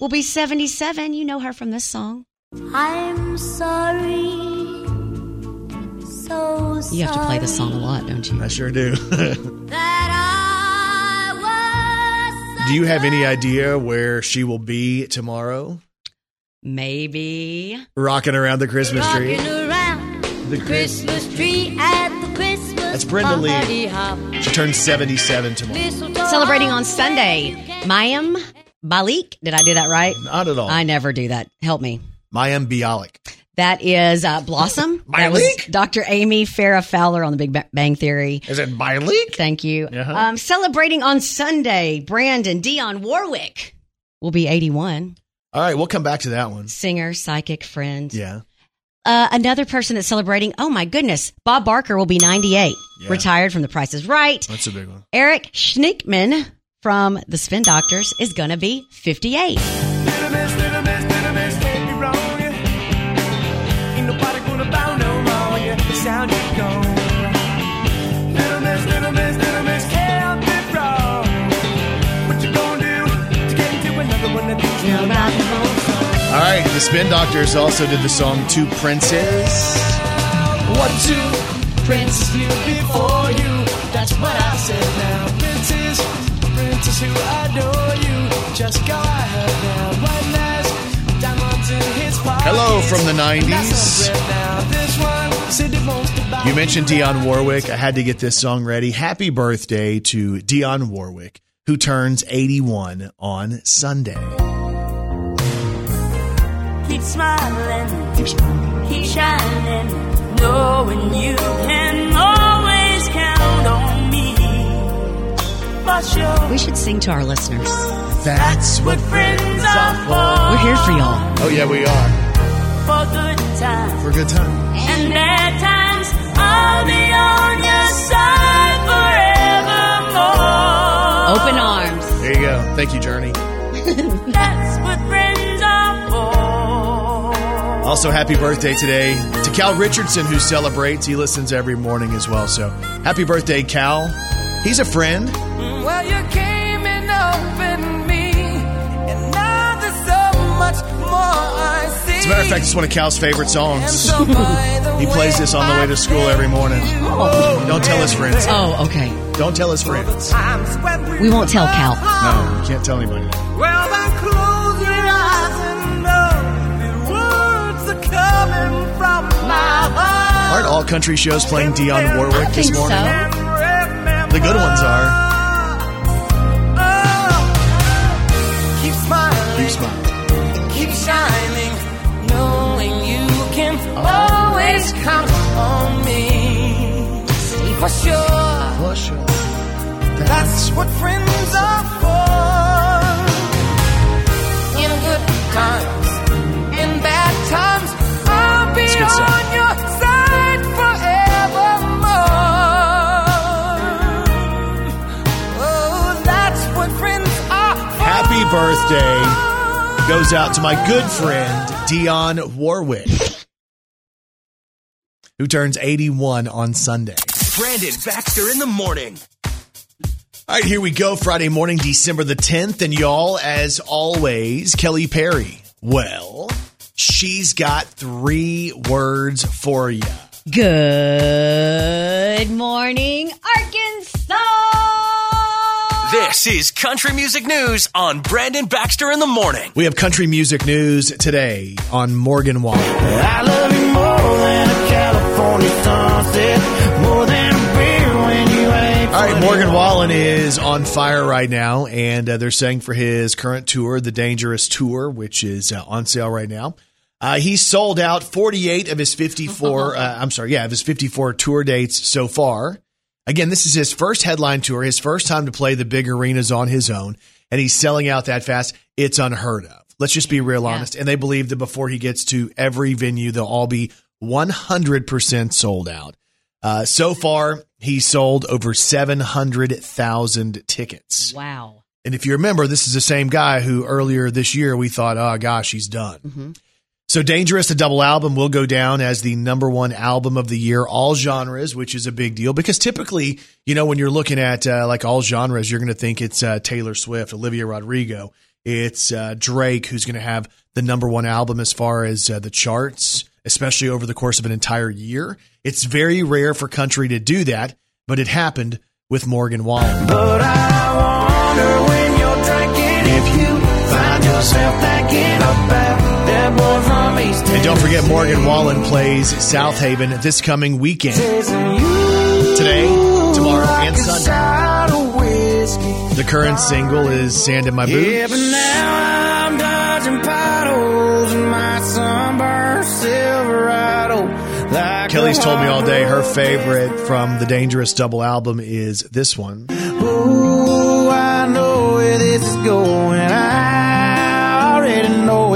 will be 77. You know her from this song. I'm sorry. So sorry. You have to play this song a lot, don't you? I sure do. That I was do you have any idea where she will be tomorrow? Maybe. Rocking around the Christmas tree. rocking around The Christmas tree at the Christmas That's Brenda Lee. hop. She turns 77 tomorrow. Celebrating on Sunday, Mayim Malik. Did I do that right? Not at all. I never do that. Help me. Mayim Bialik. That is uh, Blossom. That was Dr. Amy Farrah Fowler on the Big Bang Theory. Is it Bialik? Thank you. Uh-huh. Um, celebrating on Sunday, Brandon Dionne Warwick will be 81. All right, we'll come back to that one. Singer, psychic, friend. Yeah. Uh, another person that's celebrating, oh my goodness, Bob Barker will be 98, Yeah. retired from The Price is Right. That's a big one. Eric Schenkman from The Spin Doctors is going to be 58. The Spin Doctors also did the song Two Princes. What two princes knew before you? That's what I said now. Princes, princes who adore you. Just go ahead now. One last diamonds in his pocket. Hello from the 90s. That's a threat now. This one said it wants to buy You mentioned Dionne Warwick. I had to get this song ready. Happy birthday to Dionne Warwick, who turns 81 on Sunday. Keep smiling, keep shining, knowing you can always count on me. For sure, We should sing to our listeners. That's what friends are for. We're here for y'all. Oh, yeah, we are. For good times For good time. and bad times, I'll be on your side forevermore. Open arms. There you go. Thank you, Journey. That's what friends are for. Also, happy birthday today to Cal Richardson, who celebrates. He listens every morning as well. So, happy birthday, Cal. He's a friend. Well, you came and opened me, and now there's so much more I see. As a matter of fact, it's one of Cal's favorite songs. so He plays this on the way to school every morning. Don't tell his friends. Oh, okay. Don't tell his friends. We won't tell Cal. No, you can't tell anybody that. Well, Aren't all country shows playing Dionne Warwick this so. morning? And The good ones are. keep smiling. Keep smiling. keep shining, knowing you can always count on me. For sure, For sure. that's what friends are for. In good times, good song. on your side forevermore. Oh, that's what birthday goes out to my good friend, Dionne Warwick, who turns 81 on Sunday. Brandon Baxter in the morning. All right, here we go. Friday morning, December the 10th. And y'all, as always, Kelly Perry. Well, she's got three words for you. Good morning, Arkansas. This is Country Music News on Brandon Baxter in the morning. We have country music news today on Morgan Wallen. I love you more than a California sunset, more than a beer when you ain't. All right. Morgan Wallen is on fire right now, and uh, they're saying for his current tour, the Dangerous Tour, which is uh, on sale right now. Uh, he sold out 48 of his 54, uh, I'm sorry, yeah, of his 54 tour dates so far. Again, this is his first headline tour, his first time to play the big arenas on his own, and he's selling out that fast. It's unheard of. Let's just be real honest. And they believe that before he gets to every venue, they'll all be 100% sold out. Uh, so far, he sold over 700,000 tickets. Wow. And if you remember, this is the same guy who earlier this year we thought, oh gosh, he's done. So Dangerous, the double album, will go down as the number one album of the year, all genres, which is a big deal because typically, you know, when you're looking at uh, like all genres, you're going to think it's uh, Taylor Swift, Olivia Rodrigo, it's uh, Drake who's going to have the number one album as far as uh, the charts, especially over the course of an entire year. It's very rare for country to do that, but it happened with Morgan Wallen. And don't forget, Morgan Wallen plays Southaven this coming weekend. Today, tomorrow, and Sunday. The current single is Sand in My Yeah, Boots. but now I'm dodging potholes in my sunburned Silverado. Like Kelly's told me all day her favorite from the Dangerous double album is this one. Ooh, I know where this is going. I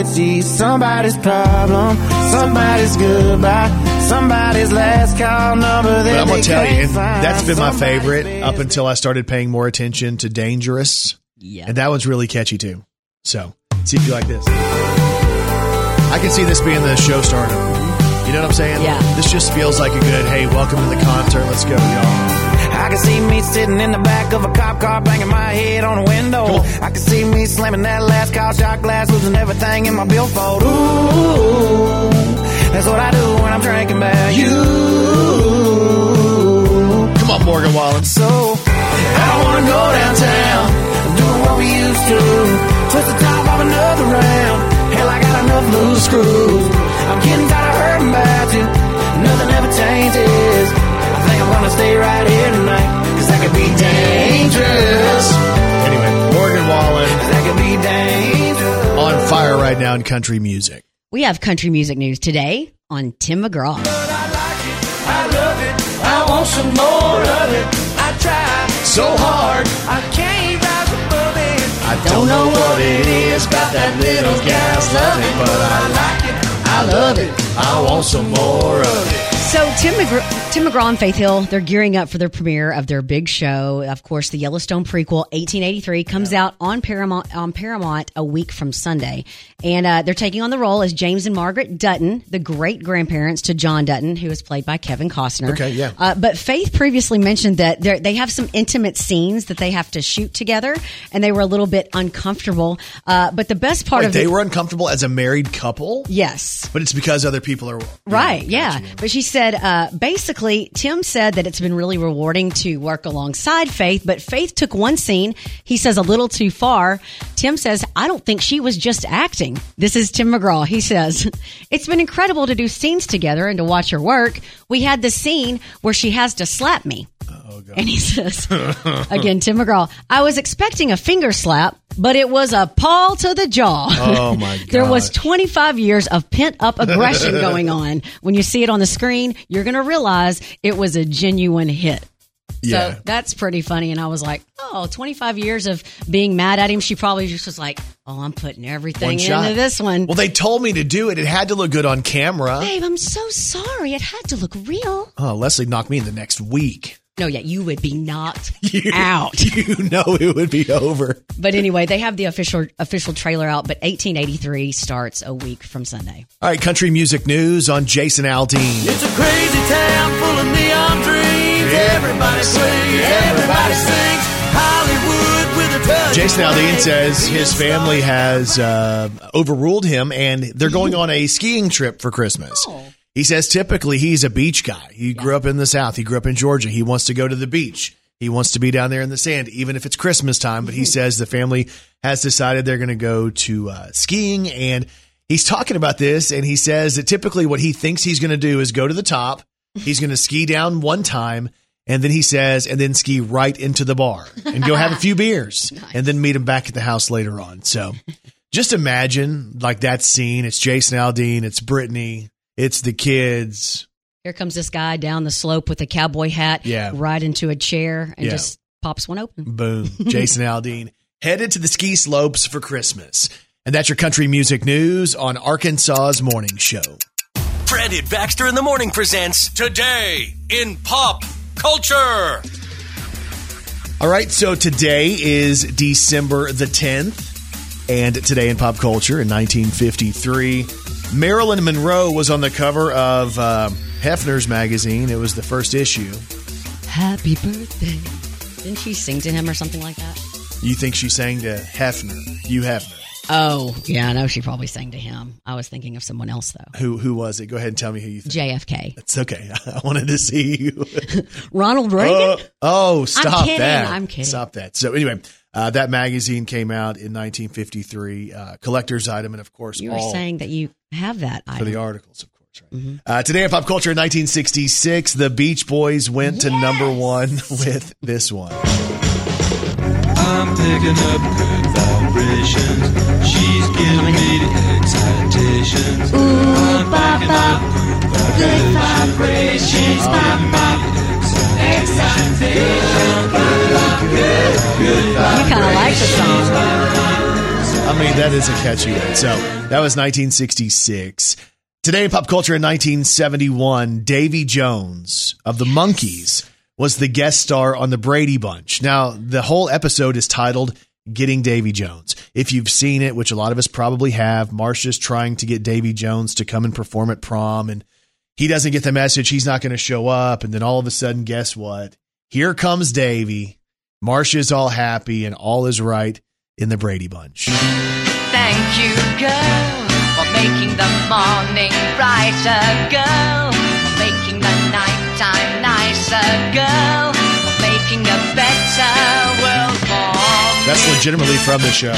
it's just somebody's problem, somebody's goodbye, somebody's last call number. That but I'm gonna tell you, find. that's been my favorite up until I started paying more attention to Dangerous. Yeah. And that one's really catchy too. So, see if you like this. I can see this being the show starter. You know what I'm saying? Yeah. This just feels like a good, hey, welcome to the concert. Let's go, y'all. I can see me sitting in the back of a cop car, banging my head on a window. I can see me slamming that last call shot glass, losing everything in my billfold. Ooh, that's what I do when I'm drinking about you. Come on, Morgan Wallen. So I don't wanna go downtown, doing what we used to. Twist the top off another round. Hell, I got enough loose screws. I'm getting tired of hurting about you. Nothing ever changes. I think I'm gonna stay right here tonight, cause that could be dangerous. Anyway, Morgan Wallen That could be dangerous. on fire right now in country music. We have country music news today on Tim McGraw. I love it. I want some more of it. I try so hard. I can't rise above it. I don't know what it is about that little gas loving, but I like it. I love it. I want some more of it. So Tim McGraw, Tim McGraw and Faith Hill, they're gearing up for their premiere of their big show. Of course, the Yellowstone prequel, 1883, comes out on Paramount on Paramount a week from Sunday, and uh, they're taking on the role as James and Margaret Dutton, the great grandparents to John Dutton, who is played by Kevin Costner. Okay, yeah. Uh, but Faith previously mentioned that they're- have some intimate scenes that they have to shoot together, and they were a little bit uncomfortable. Uh, but the best part Wait, of they the, were uncomfortable as a married couple, yes, but it's because other people are Right, yeah. But she said, uh, basically, Tim said that it's been really rewarding to work alongside Faith, but Faith took one scene, he says, a little too far. Tim says, I don't think she was just acting. This is Tim McGraw. He says, It's been incredible to do scenes together and to watch her work. We had the scene where she has to slap me. And he says, again, Tim McGraw, I was expecting a finger slap, but it was a paw to the jaw. Oh, my there was 25 years of pent up aggression going on. When you see it on the screen, you're going to realize it was a genuine hit. Yeah. So that's pretty funny. And I was like, oh, 25 years of being mad at him. She probably just was like, oh, I'm putting everything into this one. Well, they told me to do it. It had to look good on camera. Babe, I'm so sorry. It had to look real. Oh, Leslie knocked me in the next week. No, yeah, you would be knocked You, out. You know it would be over. But anyway, they have the official official trailer out. But 1883 starts a week from Sunday. All right, country music news on Jason Aldean. It's a crazy town full of neon dreams. Everybody sways, everybody sings. Hollywood with a touch. Jason Aldean says his family has uh, overruled him and they're going on a skiing trip for Christmas. He says typically he's a beach guy. He grew up in the South. He grew up in Georgia. He wants to go to the beach. He wants to be down there in the sand, even if it's Christmas time. But he says the family has decided they're going to go to uh, skiing. And he's talking about this. And he says that typically what he thinks he's going to do is go to the top. He's going to ski down one time. And then he says, and then ski right into the bar and go have a few beers and then meet him back at the house later on. So just imagine like that scene. It's Jason Aldean. It's Brittany. It's the kids. Here comes this guy down the slope with a cowboy hat, Yeah. right into a chair, and Yeah. just pops one open. Boom. Jason Aldean headed to the ski slopes for Christmas. And that's your country music news on Arkansas's morning show. Brandon Baxter in the morning presents Today in Pop Culture. All right, so today is December the 10th. And today in pop culture in 1953, Marilyn Monroe was on the cover of uh, Hefner's magazine. It was the first issue. Happy birthday! Didn't she sing to him or something like that? You think she sang to Hefner, You Hefner. Oh, yeah, I know she probably sang to him. I was thinking of someone else though. Who who was it? Go ahead and tell me who you think. JFK, It's okay. I wanted to see you. Ronald Reagan. Oh, oh, stop kidding, that. I'm kidding. Stop that. So anyway, uh, that magazine came out in 1953, uh, collector's item, and of course, you were all saying that you have that for item. the articles, of course. Right. Uh, today in pop culture, in 1966, the Beach Boys went to number one with this one. I'm picking up good vibrations. She's giving me the excitations. I'm picking up good vibrations. She's giving me the you kind of like the song. I mean, that is a catchy one. So that was 1966. Today in pop culture in 1971, Davy Jones of the Monkees was the guest star on the Brady Bunch. Now, the whole episode is titled Getting Davy Jones. If you've seen it, which a lot of us probably have, Marsha's trying to get Davy Jones to come and perform at prom, and he doesn't get the message he's not going to show up. And then all of a sudden, guess what? Here comes Davy. Marsha's all happy, and all is right in the Brady Bunch. Thank you, girl, for making the morning brighter, girl, for making the nighttime nicer, girl, for making a better world for me. That's legitimately from the show.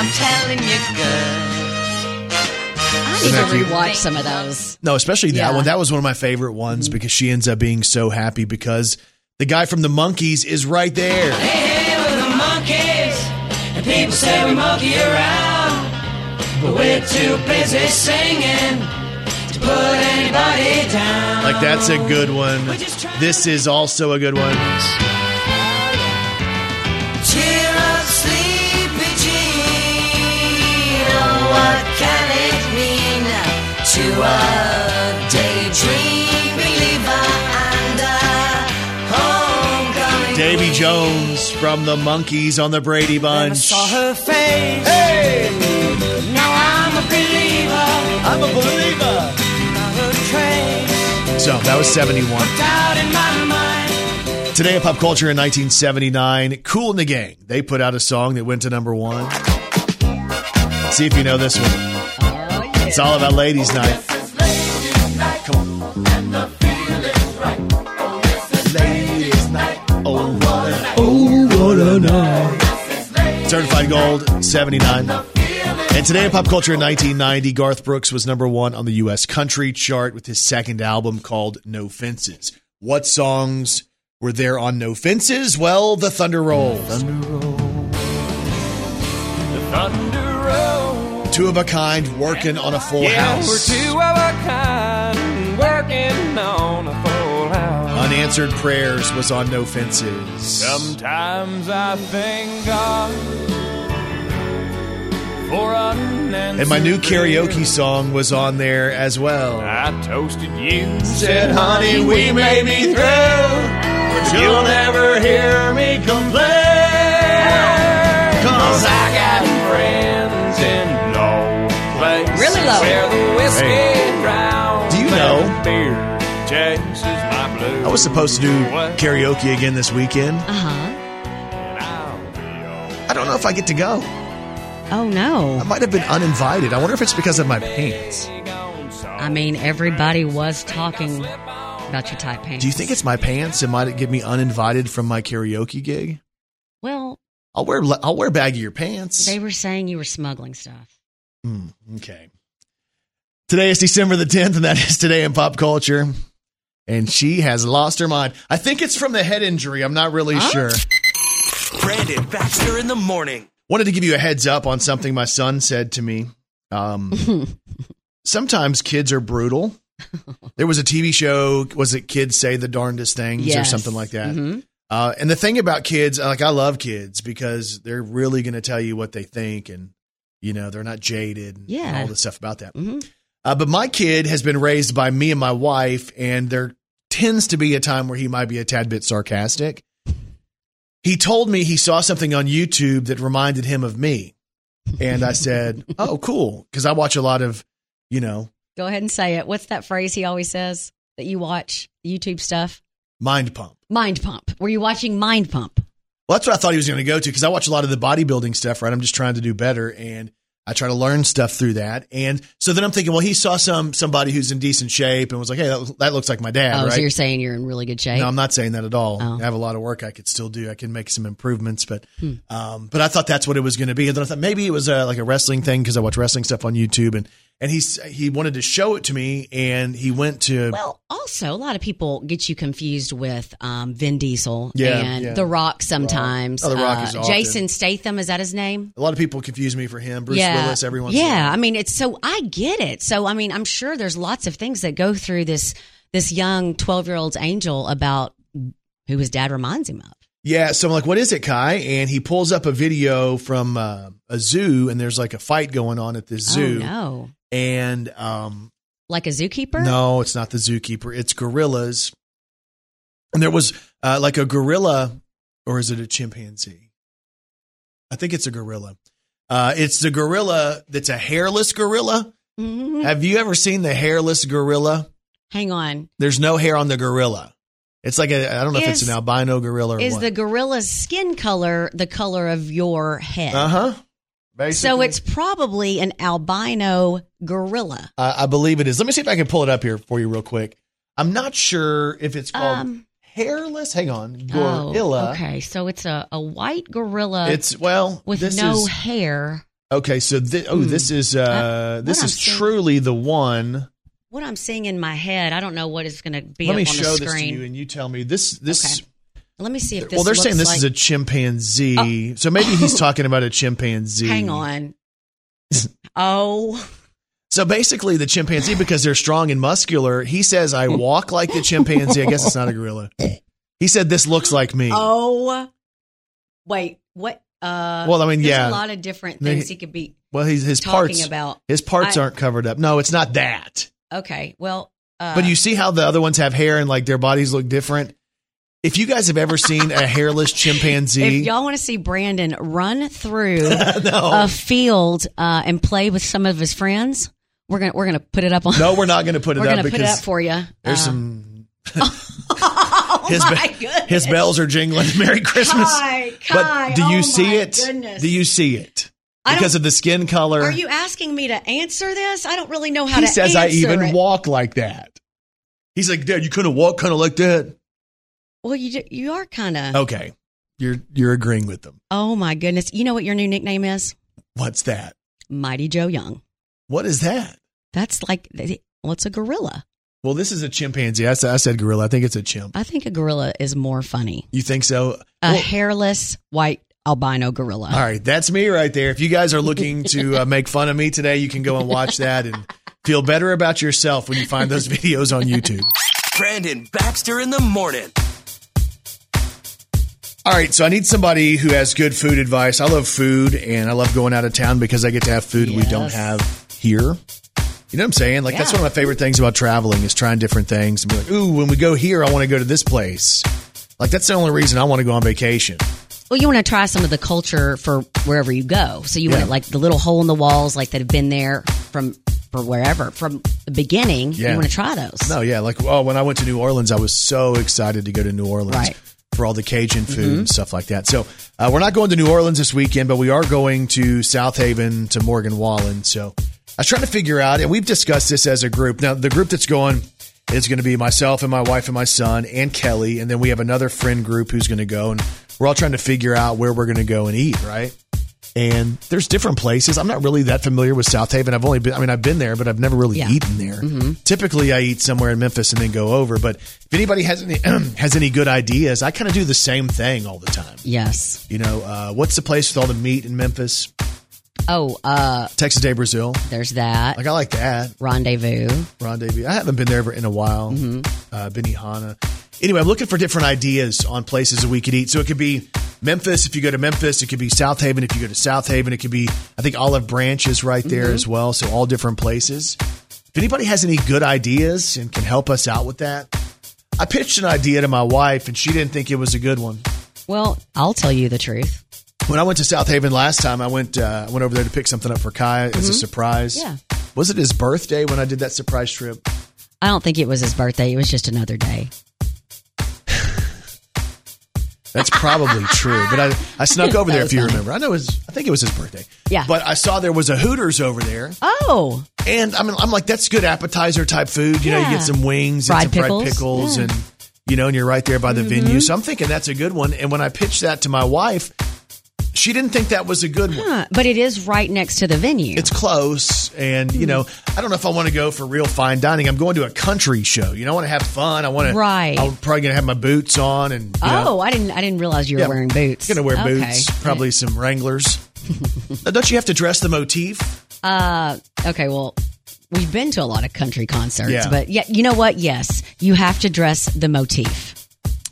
I'm telling you, girl. I need to cute? rewatch some of those. No, especially that Yeah. one. That was one of my favorite ones mm-hmm. because she ends up being so happy because the guy from the Monkees is right there. Hey, we're the Monkees, and people say we monkey around, but we're too busy singing to put anybody down. Like that's a good one. This is also a good one. Cheer up, sleepy Jean. Oh, what can it mean to a daydream Jones from the Monkees on the Brady Bunch. saw her face. Hey! Now I'm a believer. I'm a believer. Not a trace So that was 71. doubt in my mind. Today in pop culture in 1979, Kool and the Gang. They put out a song that went to number one. See if you know this one. It's all about ladies' night. Come on. What. Certified Gold, 79. And today in pop culture in 1990, Garth Brooks was number one on the U.S. country chart with his second album called No Fences. What songs were there on No Fences? Well, The Thunder Rolls. thunder roll. Two of a kind working on a full Yeah, house. we're two of a kind, working on a full house. Unanswered Prayers was on No Fences. Sometimes I thank God for unanswered And my new karaoke song was on there as well. I toasted you, said, honey, we may be through. but you'll never hear me complain. Cause I got friends in no place Really low. Where the whiskey Hey. drowns Do you know- beer chases my blues. I was supposed to do karaoke again this weekend. Uh huh. I don't know if I get to go. Oh no. I might have been uninvited. I wonder if it's because of my pants. I mean, everybody was talking about your tight pants. Do you think it's my pants that might get me uninvited from my karaoke gig? Well, I'll wear I'll wear baggier pants. they were saying you were smuggling stuff. Hmm, okay. Today is December the 10th, and that is today in pop culture. And she has lost her mind. I think it's from the head injury. I'm not really sure. Brandon Baxter in the morning. Wanted to give you a heads up on something my son said to me. Um, sometimes kids are brutal. There was a TV show, was it Kids Say the Darndest Things or something like that? Mhm. Uh, and the thing about kids, like I love kids because they're really going to tell you what they think, and you know they're not jaded, and Yeah. all the stuff about that. Mhm. Uh, but my kid has been raised by me and my wife, and there tends to be a time where he might be a tad bit sarcastic. He told me he saw something on YouTube that reminded him of me, and I said, "Oh, cool," because I watch a lot of, you know, Go ahead and say it. What's that phrase he always says that you watch YouTube stuff? mind pump. Mind Pump. Were you watching Mind Pump? Well, that's what I thought he was going to go to because I watch a lot of the bodybuilding stuff, right? I'm just trying to do better and I try to learn stuff through that. And so then I'm thinking, well, he saw some somebody who's in decent shape and was like, hey, that, that looks like my dad, oh, right? so you're saying you're in really good shape? no, I'm not saying that at all. Oh. I have a lot of work I could still do. I can make some improvements, but Hmm. um, but I thought that's what it was going to be. And then I thought maybe it was uh like a wrestling thing because I watch wrestling stuff on YouTube and and he's he wanted to show it to me and he went to Well, also, a lot of people get you confused with um, Vin Diesel Yeah, and yeah. The Rock sometimes. Oh, The Rock is Uh. Jason Statham, is that his name? a lot of people confuse me for him. Bruce yeah. Willis, every once Yeah. I mean, it's so I get it. So, I mean, I'm sure there's lots of things that go through this this young 12 year old's angel about who his dad reminds him of. Yeah, so I'm like, what is it, Kai? And he pulls up a video from uh, a zoo, and there's like a fight going on at this zoo. Oh, no. And um, Like a zookeeper? no, it's not the zookeeper; it's gorillas. And there was uh, like a gorilla, or is it a chimpanzee? I think it's a gorilla. Uh, it's the gorilla that's a hairless gorilla. Mhm. Have you ever seen the hairless gorilla? Hang on. There's no hair on the gorilla. It's like a I don't know if it's an albino gorilla or Is what. the gorilla's skin color the color of your head? uh huh. So it's probably an albino gorilla. I I believe it is. Let me see if I can pull it up here for you real quick. I'm not sure if it's called Um, hairless. Hang on, Oh, gorilla. okay, so it's a, a white gorilla It's well with no is- hair. okay. So thi- oh, Hmm. this is uh, this is seeing- truly the one. What I'm seeing in my head, I don't know what is going to be Let up me on show the this to you, and you tell me this. This Okay. Let me see if this. well, they're saying this is a chimpanzee. So maybe he's talking about a chimpanzee. Hang on. oh, So basically, the chimpanzee, because they're strong and muscular, he says, I walk like the chimpanzee. I guess it's not a gorilla. He said, This looks like me. oh. Wait, what? Uh, Well, I mean, there's yeah. a lot of different things he could be Well, he's, his talking parts, about. his parts I- aren't covered up. No, it's not that. Okay, well, uh, But you see how the other ones have hair and like their bodies look different? If you guys have ever seen a hairless chimpanzee, if y'all want to see Brandon run through no, a field uh, and play with some of his friends, we're gonna we're gonna put it up on. no, we're not going to put it we're up gonna because put it up for you. there's Uh, some. oh his, my be- goodness. his bells are jingling. Merry Christmas. Kai, Kai, but do you oh see it? Goodness. Do you see it? Because of the skin color. Are you asking me to answer this? I don't really know how he to. He says I even it. walk like that. He's like, Dad, you couldn't walk kind of like that. Well, you you are kind of. Okay, you're you're agreeing with them. Oh my goodness! You know what your new nickname is? What's that? Mighty Joe Young. What is that? That's like what's a gorilla? Well, this is a chimpanzee. I said, I said gorilla. I think it's a chimp. I think a gorilla is more funny. You think so? A Well, hairless white albino gorilla. all right, that's me right there. If you guys are looking to uh, make fun of me today, you can go and watch that and feel better about yourself when you find those videos on YouTube. Brandon Baxter in the morning. All right, so I need somebody who has good food advice. I love food and I love going out of town because I get to have food we don't have here. You know what I'm saying? Like that's one of my favorite things about traveling is trying different things and be like, "Ooh, when we go here, I want to go to this place." Like that's the only reason I want to go on vacation. Well, you want to try some of the culture for wherever you go. So you Yeah. want like the little hole in the walls, like that have been there from for wherever from the beginning. Yeah. You want to try those. No, yeah, like oh, when I went to New Orleans, I was so excited to go to New Orleans Right. For all the Cajun food and stuff like that. So uh, we're not going to New Orleans this weekend, but we are going to Southaven to Morgan Wallen. So I was trying to figure out, and we've discussed this as a group. Now the group that's going is going to be myself and my wife and my son and Kelly, and then we have another friend group who's going to go, and we're all trying to figure out where we're going to go and eat, right? And there's different places. I'm not really that familiar with Southaven. I've only been, I mean, I've been there, but I've never really Yeah. eaten there. Typically, I eat somewhere in Memphis and then go over. But if anybody has any has any good ideas, I kind of do the same thing all the time. Yes. You know, uh, what's the place with all the meat in Memphis? Oh, uh, Texas de Brazil. there's that Like I like that rendezvous. rendezvous. I haven't been there in a while. Uh, Benihana. Anyway, I'm looking for different ideas on places that we could eat. So it could be Memphis if you go to Memphis. It could be Southaven if you go to Southaven. It could be, I think, Olive Branch is right there as well. So all different places. If anybody has any good ideas and can help us out with that, I pitched an idea to my wife and she didn't think it was a good one. Well, I'll tell you the truth. When I went to Southaven last time, I went uh, went over there to pick something up for Kai as a surprise. Yeah. Was it his birthday when I did that surprise trip? I don't think it was his birthday. It was just another day. That's probably true. But I, I snuck over there if you funny. remember. I know it was, I think it was his birthday. Yeah. But I saw there was a Hooters over there. Oh, And I mean, I'm like, that's good appetizer type food. You know, you Yeah. get some wings Fried and some pickles. fried pickles Yeah. Mm-hmm. and, you know, and you're right there by the venue. So I'm thinking that's a good one. And when I pitched that to my wife, she didn't think that was a good one. huh. but it is right next to the venue. It's close, and you know, I don't know if I want to go for real fine dining. I'm going to a country show. You know, I want to have fun. I want to. Right. I'm probably gonna have my boots on, and you know, oh, I didn't. I didn't realize you were Yeah, wearing boots. You're Gonna wear Okay. boots, probably some Wranglers. Now, don't you have to dress the motif? Uh, okay. Well, we've been to a lot of country concerts, Yeah. but yeah, you know what? Yes, you have to dress the motif.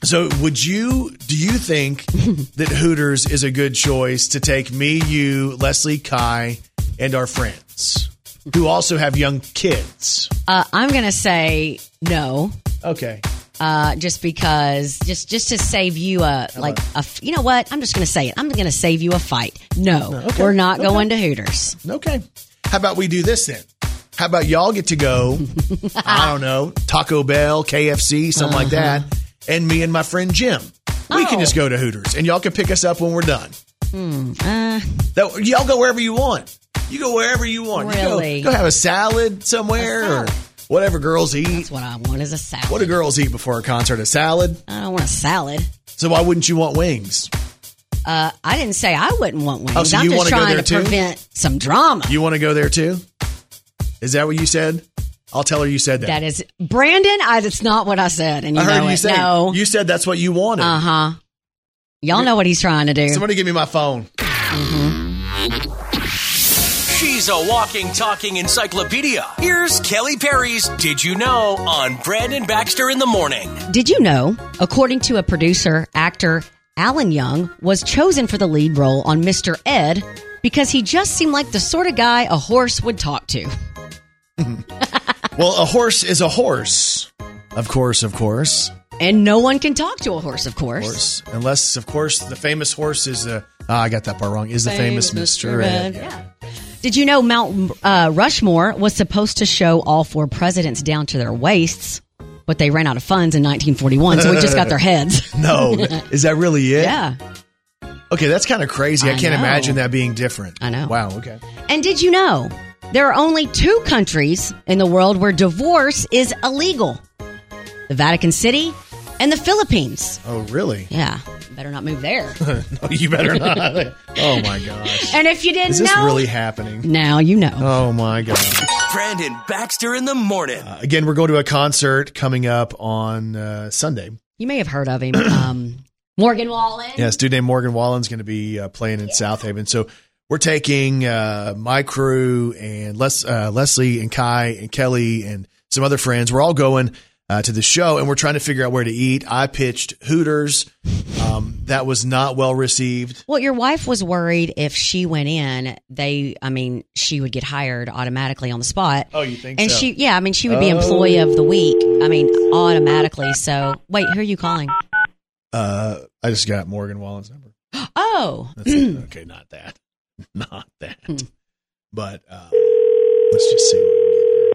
So, would you? Do you think that Hooters is a good choice to take me, you, Leslie, Kai, and our friends who also have young kids? Uh, I'm gonna say no. Okay. Uh, just because, just just to save you a like a, you know what? I'm just gonna say it. I'm gonna save you a fight. No, Okay. we're not Okay. going to Hooters. Okay. How about we do this then? How about y'all get to go? I don't know, Taco Bell, KFC, something like that, and me and my friend Jim. We can Oh. just go to Hooters, and y'all can pick us up when we're done. Uh, y'all go wherever you want. You go wherever you want. You go- Really? go, have a salad somewhere A salad. or whatever girls eat. that's what I want is a salad. What do girls eat before a concert? A salad. I don't want a salad. So why wouldn't you want wings? Uh, I didn't say I wouldn't want wings. Oh, so I'm just trying to too? prevent some drama. You want to go there too? Is that what you said? I'll tell her you said that. that is Brandon. I, that's not what I said, and you I heard know you it. say no. you said that's what you wanted. Uh huh. Y'all know what he's trying to do. Somebody give me my phone. She's a walking, talking encyclopedia. Here's Kelly Perry's Did You Know on Brandon Baxter in the Morning. Did you know, according to a producer, actor Alan Young was chosen for the lead role on Mr. Ed because he just seemed like the sort of guy a horse would talk to. Well, a horse is a horse. Of course, of course, And no one can talk to a horse, of of course. course. Unless, of course, the famous horse is the. ah, I got that part wrong. Is the famous, Mr. Ed. Yeah. Did you know Mount uh, Rushmore was supposed to show all four presidents down to their waists, but they ran out of funds in 1941, so we just got their heads. No, is that really it? Yeah. Okay, that's kind of crazy. I, I can't know. imagine that being different. I know. Wow. Okay. And did you know there are only two countries in the world where divorce is illegal? The Vatican City and the Philippines. Oh, really? Yeah, better not move there. No, you better not. oh my gosh. and if you didn't Is this know, really happening? now you know. Oh my gosh. Brandon Baxter in the Morning. Again, we're going to a concert coming up on uh, Sunday. You may have heard of him, um, Morgan Wallen. Yes, dude named Morgan Wallen's going to be uh, playing in Southaven. So we're taking uh, my crew and Les- uh, Leslie and Kai and Kelly and some other friends. We're all going uh, to the show and we're trying to figure out where to eat. I pitched Hooters. Um, that was not well received. Well, your wife was worried if she went in, they, I mean, she would get hired automatically on the spot. Oh, you think And so? she, yeah, I mean, she would be Oh. employee of the week. I mean, automatically. So, wait, who are you calling? Uh, I just got Morgan Wallen's number. Oh, That's okay, not that, not that. But uh, let's just see what we can get here.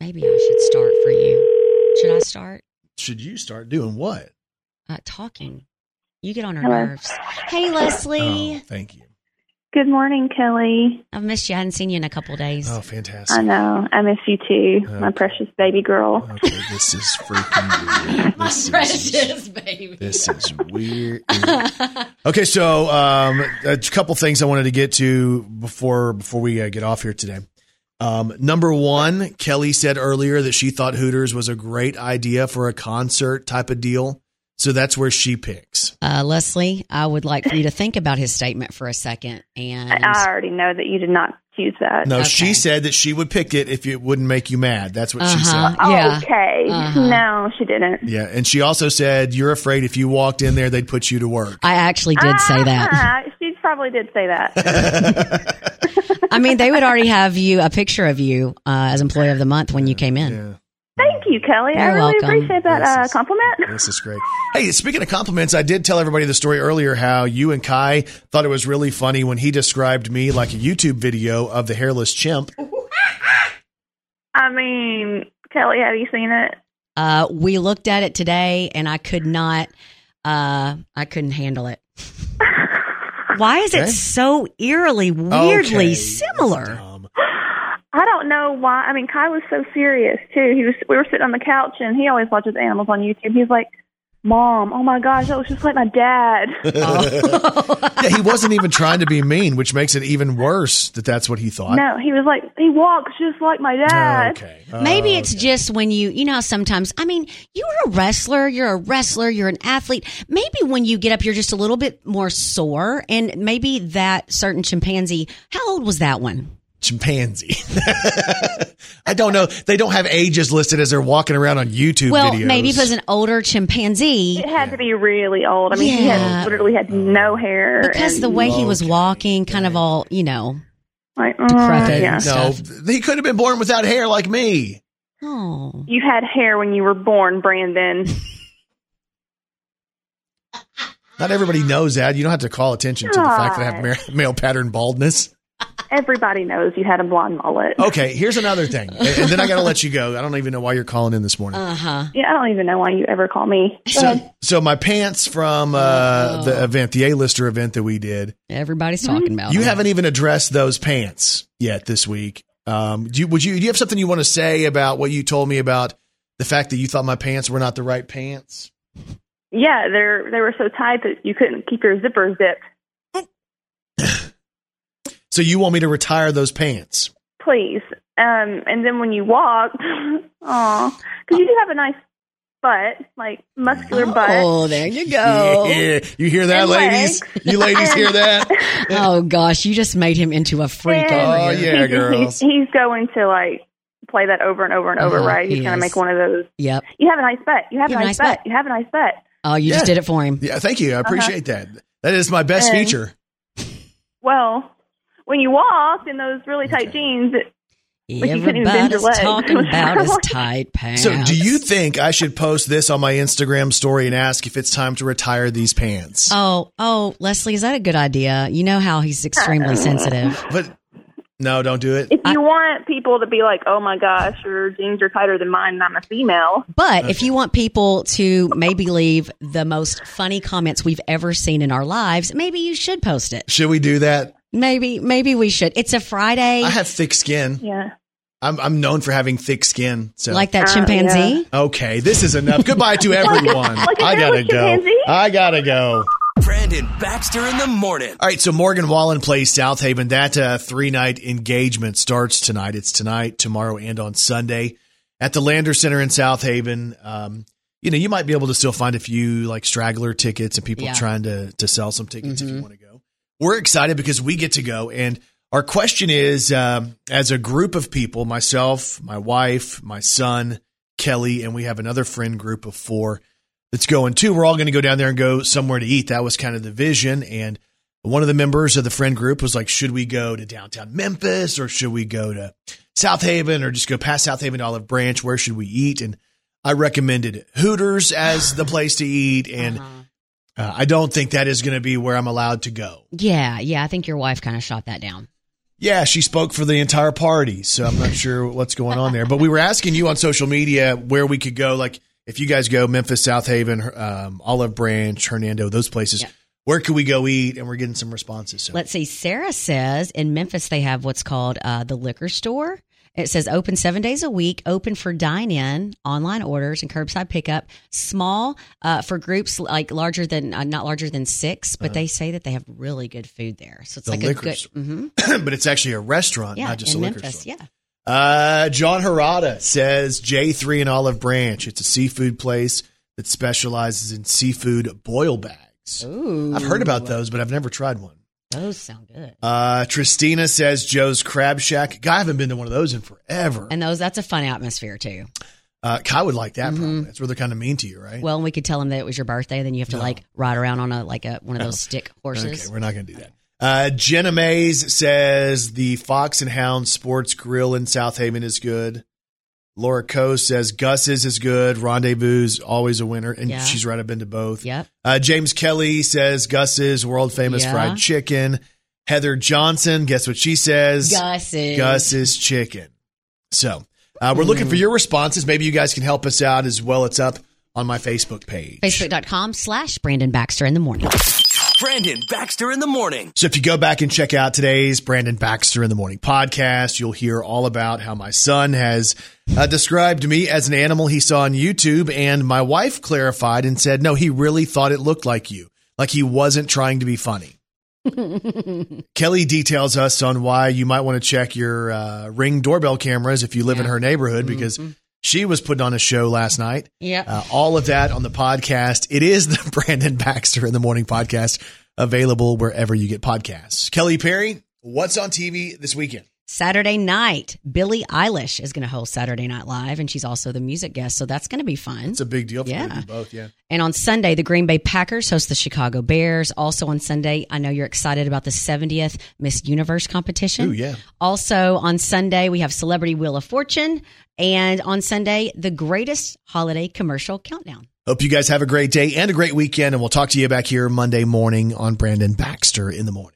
maybe I should start for you. Should I start Should you start doing what? uh, talking? You get on her Hello. nerves. Hey, Leslie. Oh, thank you. Good morning, Kelly. I've missed you. I hadn't seen you in a couple days. Oh, fantastic. I know. I miss you too, my precious baby girl. Okay, this is freaking weird. My This is- precious baby. This is weird. okay, so um, a couple things I wanted to get to before before we uh, get off here today. Um, number one, Kelly said earlier that she thought Hooters was a great idea for a concert type of deal. So that's where she picks. Uh, Leslie, I would like for you to think about his statement for a second. And I already know that you did not choose that. No, Okay. she said that she would pick it if it wouldn't make you mad. That's what she Uh-huh. said. Oh, Yeah. Okay. Uh-huh. No, she didn't. Yeah, and she also said you're afraid if you walked in there they'd put you to work. I actually did say that. Ah, she probably did say that. I mean, they would already have you a picture of you uh, as employee of the month when you came in. Yeah. Thank you, Kelly. I You're really welcome. appreciate that This uh, is- compliment. This is great. Hey, speaking of compliments, I did tell everybody the story earlier how you and Kai thought it was really funny when he described me like a YouTube video of the hairless chimp. I mean, Kelly, have you seen it? Uh, we looked at it today, and I could not. Uh, I couldn't handle it. Why is Okay. it so eerily, weirdly Okay, similar? That's dumb. I don't know why. I mean, Kai was so serious too. He was. We were sitting on the couch, and he always watches animals on YouTube. He's like, "Mom, oh my gosh, that was just like my dad." Yeah, he wasn't even trying to be mean, which makes it even worse that that's what he thought. no, he was like, he walks just like my dad. Okay. Maybe oh, it's Okay. just when you, you know, sometimes, I mean, you're a wrestler, you're a wrestler, you're an athlete. Maybe when you get up, you're just a little bit more sore. And maybe that certain chimpanzee, how old was that one? Chimpanzee. I don't know. They don't have ages listed as they're walking around on YouTube well, videos. maybe if it was an older chimpanzee. It had to be really old. I mean, he had literally had no hair Because and, the way he was walking, kind of all, you know. like, uh, decrepit. yeah. no, he could have been born without hair like me. Oh. You had hair when you were born, Brandon. Not everybody knows that. You don't have to call attention to the fact that I have male pattern baldness. Everybody knows you had a blonde mullet. Okay, here's another thing. And, and then I got to let you go. I don't even know why you're calling in this morning. Uh huh. Yeah, I don't even know why you ever call me. So, so my pants from uh, the event, the A-lister event that we did, Everybody's talking about you them. haven't even addressed those pants yet this week. Um, do you, would you, do you have something you want to say about what you told me about the fact that you thought my pants were not the right pants? Yeah, they're they were so tight that you couldn't keep your zippers zipped. So you want me to retire those pants? Please. Um, and then when you walk, oh, because you do have a nice butt, like muscular butt. Oh, there you go. Yeah, you hear that, And ladies? legs. You ladies hear that? Oh gosh, you just made him into a freak And Oh, here. yeah, he's, girls. He's, he's going to like play that over and over and over, Uh-huh, right? He's he going to make one of those. Yep. You have a nice butt. You have a nice, butt. You have a nice butt. Oh, you just did it for him. Yeah, thank you. I appreciate that. That is my best And- feature. Well, when you walk in those really tight jeans, it, Like you couldn't even bend your Everybody's legs. talking about his tight pants. So, do you think I should post this on my Instagram story and ask if it's time to retire these pants? Oh, oh, Leslie, is that a good idea? You know how he's extremely sensitive. But no, don't do it. if you want people to be like, "Oh my gosh, your jeans are tighter than mine," and I'm a female. But if you want people to maybe leave the most funny comments we've ever seen in our lives, maybe you should post it. Should we do that? Maybe, maybe we should. It's a Friday, I have thick skin. Yeah. I'm, I'm known for having thick skin. So like that Uh, chimpanzee. Okay, this is enough. Goodbye to everyone. like a I gotta go. chimpanzee? I gotta go. Brandon Baxter in the morning. All right, so Morgan Wallen plays Southaven. That uh, three night engagement starts tonight. It's tonight, tomorrow, and on Sunday at the Landers Center in Southaven. Um, you know, you might be able to still find a few like straggler tickets and people Yeah. trying to to sell some tickets if you want to go. We're excited because we get to go, and our question is: um, as a group of people, myself, my wife, my son, Kelly, and we have another friend group of four that's going too. We're all going to go down there and go somewhere to eat. That was kind of the vision. And one of the members of the friend group was like, should we go to downtown Memphis or should we go to Southaven or just go past Southaven to Olive Branch? Where should we eat? And I recommended Hooters as the place to eat, and uh, I don't think that is going to be where I'm allowed to go. Yeah, yeah. I think your wife kind of shot that down. Yeah, she spoke for the entire party, so I'm not sure what's going on there. But we were asking you on social media where we could go. Like, if you guys go Memphis, Southaven, um, Olive Branch, Hernando, those places, Yeah. where could we go eat? And we're getting some responses. So Let's see. Sarah says in Memphis they have what's called uh, the liquor store. It says open seven days a week, open for dine in, online orders, and curbside pickup. Small uh, for groups like larger than uh, not larger than six, but they say that they have really good food there. So it's Uh-huh. The like a good, store. hmm but it's actually a restaurant, yeah, not just a liquor Memphis, store. yeah. Uh, John Harada says J3 in Olive Branch. It's a seafood place that specializes in seafood boil bags. Ooh, I've heard about those, but I've never tried one. Those sound good. Uh, Tristina says Joe's Crab Shack. Guy, I haven't been to one of those in forever. And those that's a fun atmosphere too. Uh, Kai would like that. Probably. That's where they're kind of mean to you, right? Mm-hmm. Well, we could tell them that it was your birthday, then you have to No. like ride around on a like a one of those stick horses. okay, we're not going to do that. Uh, Jenna Mays says the Fox and Hound Sports Grill in Southaven is good. Laura Coe says Gus's is good. Rendezvous always a winner, and Yeah. she's right. I've been to both. Yep. Uh, James Kelly says Gus's world famous Yeah. fried chicken. Heather Johnson, guess what she says? Gus's. Gus's chicken. So uh, we're looking for your responses. Maybe you guys can help us out as well. It's up on my Facebook page. Facebook.com slash Brandon Baxter in the morning. Brandon Baxter in the morning. So if you go back and check out today's Brandon Baxter in the Morning podcast, you'll hear all about how my son has uh, described me as an animal he saw on YouTube. And my wife clarified and said, no, he really thought it looked like you, like he wasn't trying to be funny. Kelly details us on why you might want to check your uh, ring doorbell cameras if you live in her neighborhood because she was putting on a show last night. Yeah. Uh, all of that on the podcast. It is the Brandon Baxter in the Morning podcast, available wherever you get podcasts. Kelly Perry, what's on TV this weekend? Saturday night, Billie Eilish is going to host Saturday Night Live, and she's also the music guest, so that's going to be fun. It's a big deal for Yeah. you to do both. Yeah. And on Sunday, the Green Bay Packers host the Chicago Bears. Also on Sunday, I know you're excited about the 70th Miss Universe competition. Ooh, yeah. Also on Sunday, we have Celebrity Wheel of Fortune. And on Sunday, the greatest holiday commercial countdown. Hope you guys have a great day and a great weekend, and we'll talk to you back here Monday morning on Brandon Baxter in the Morning.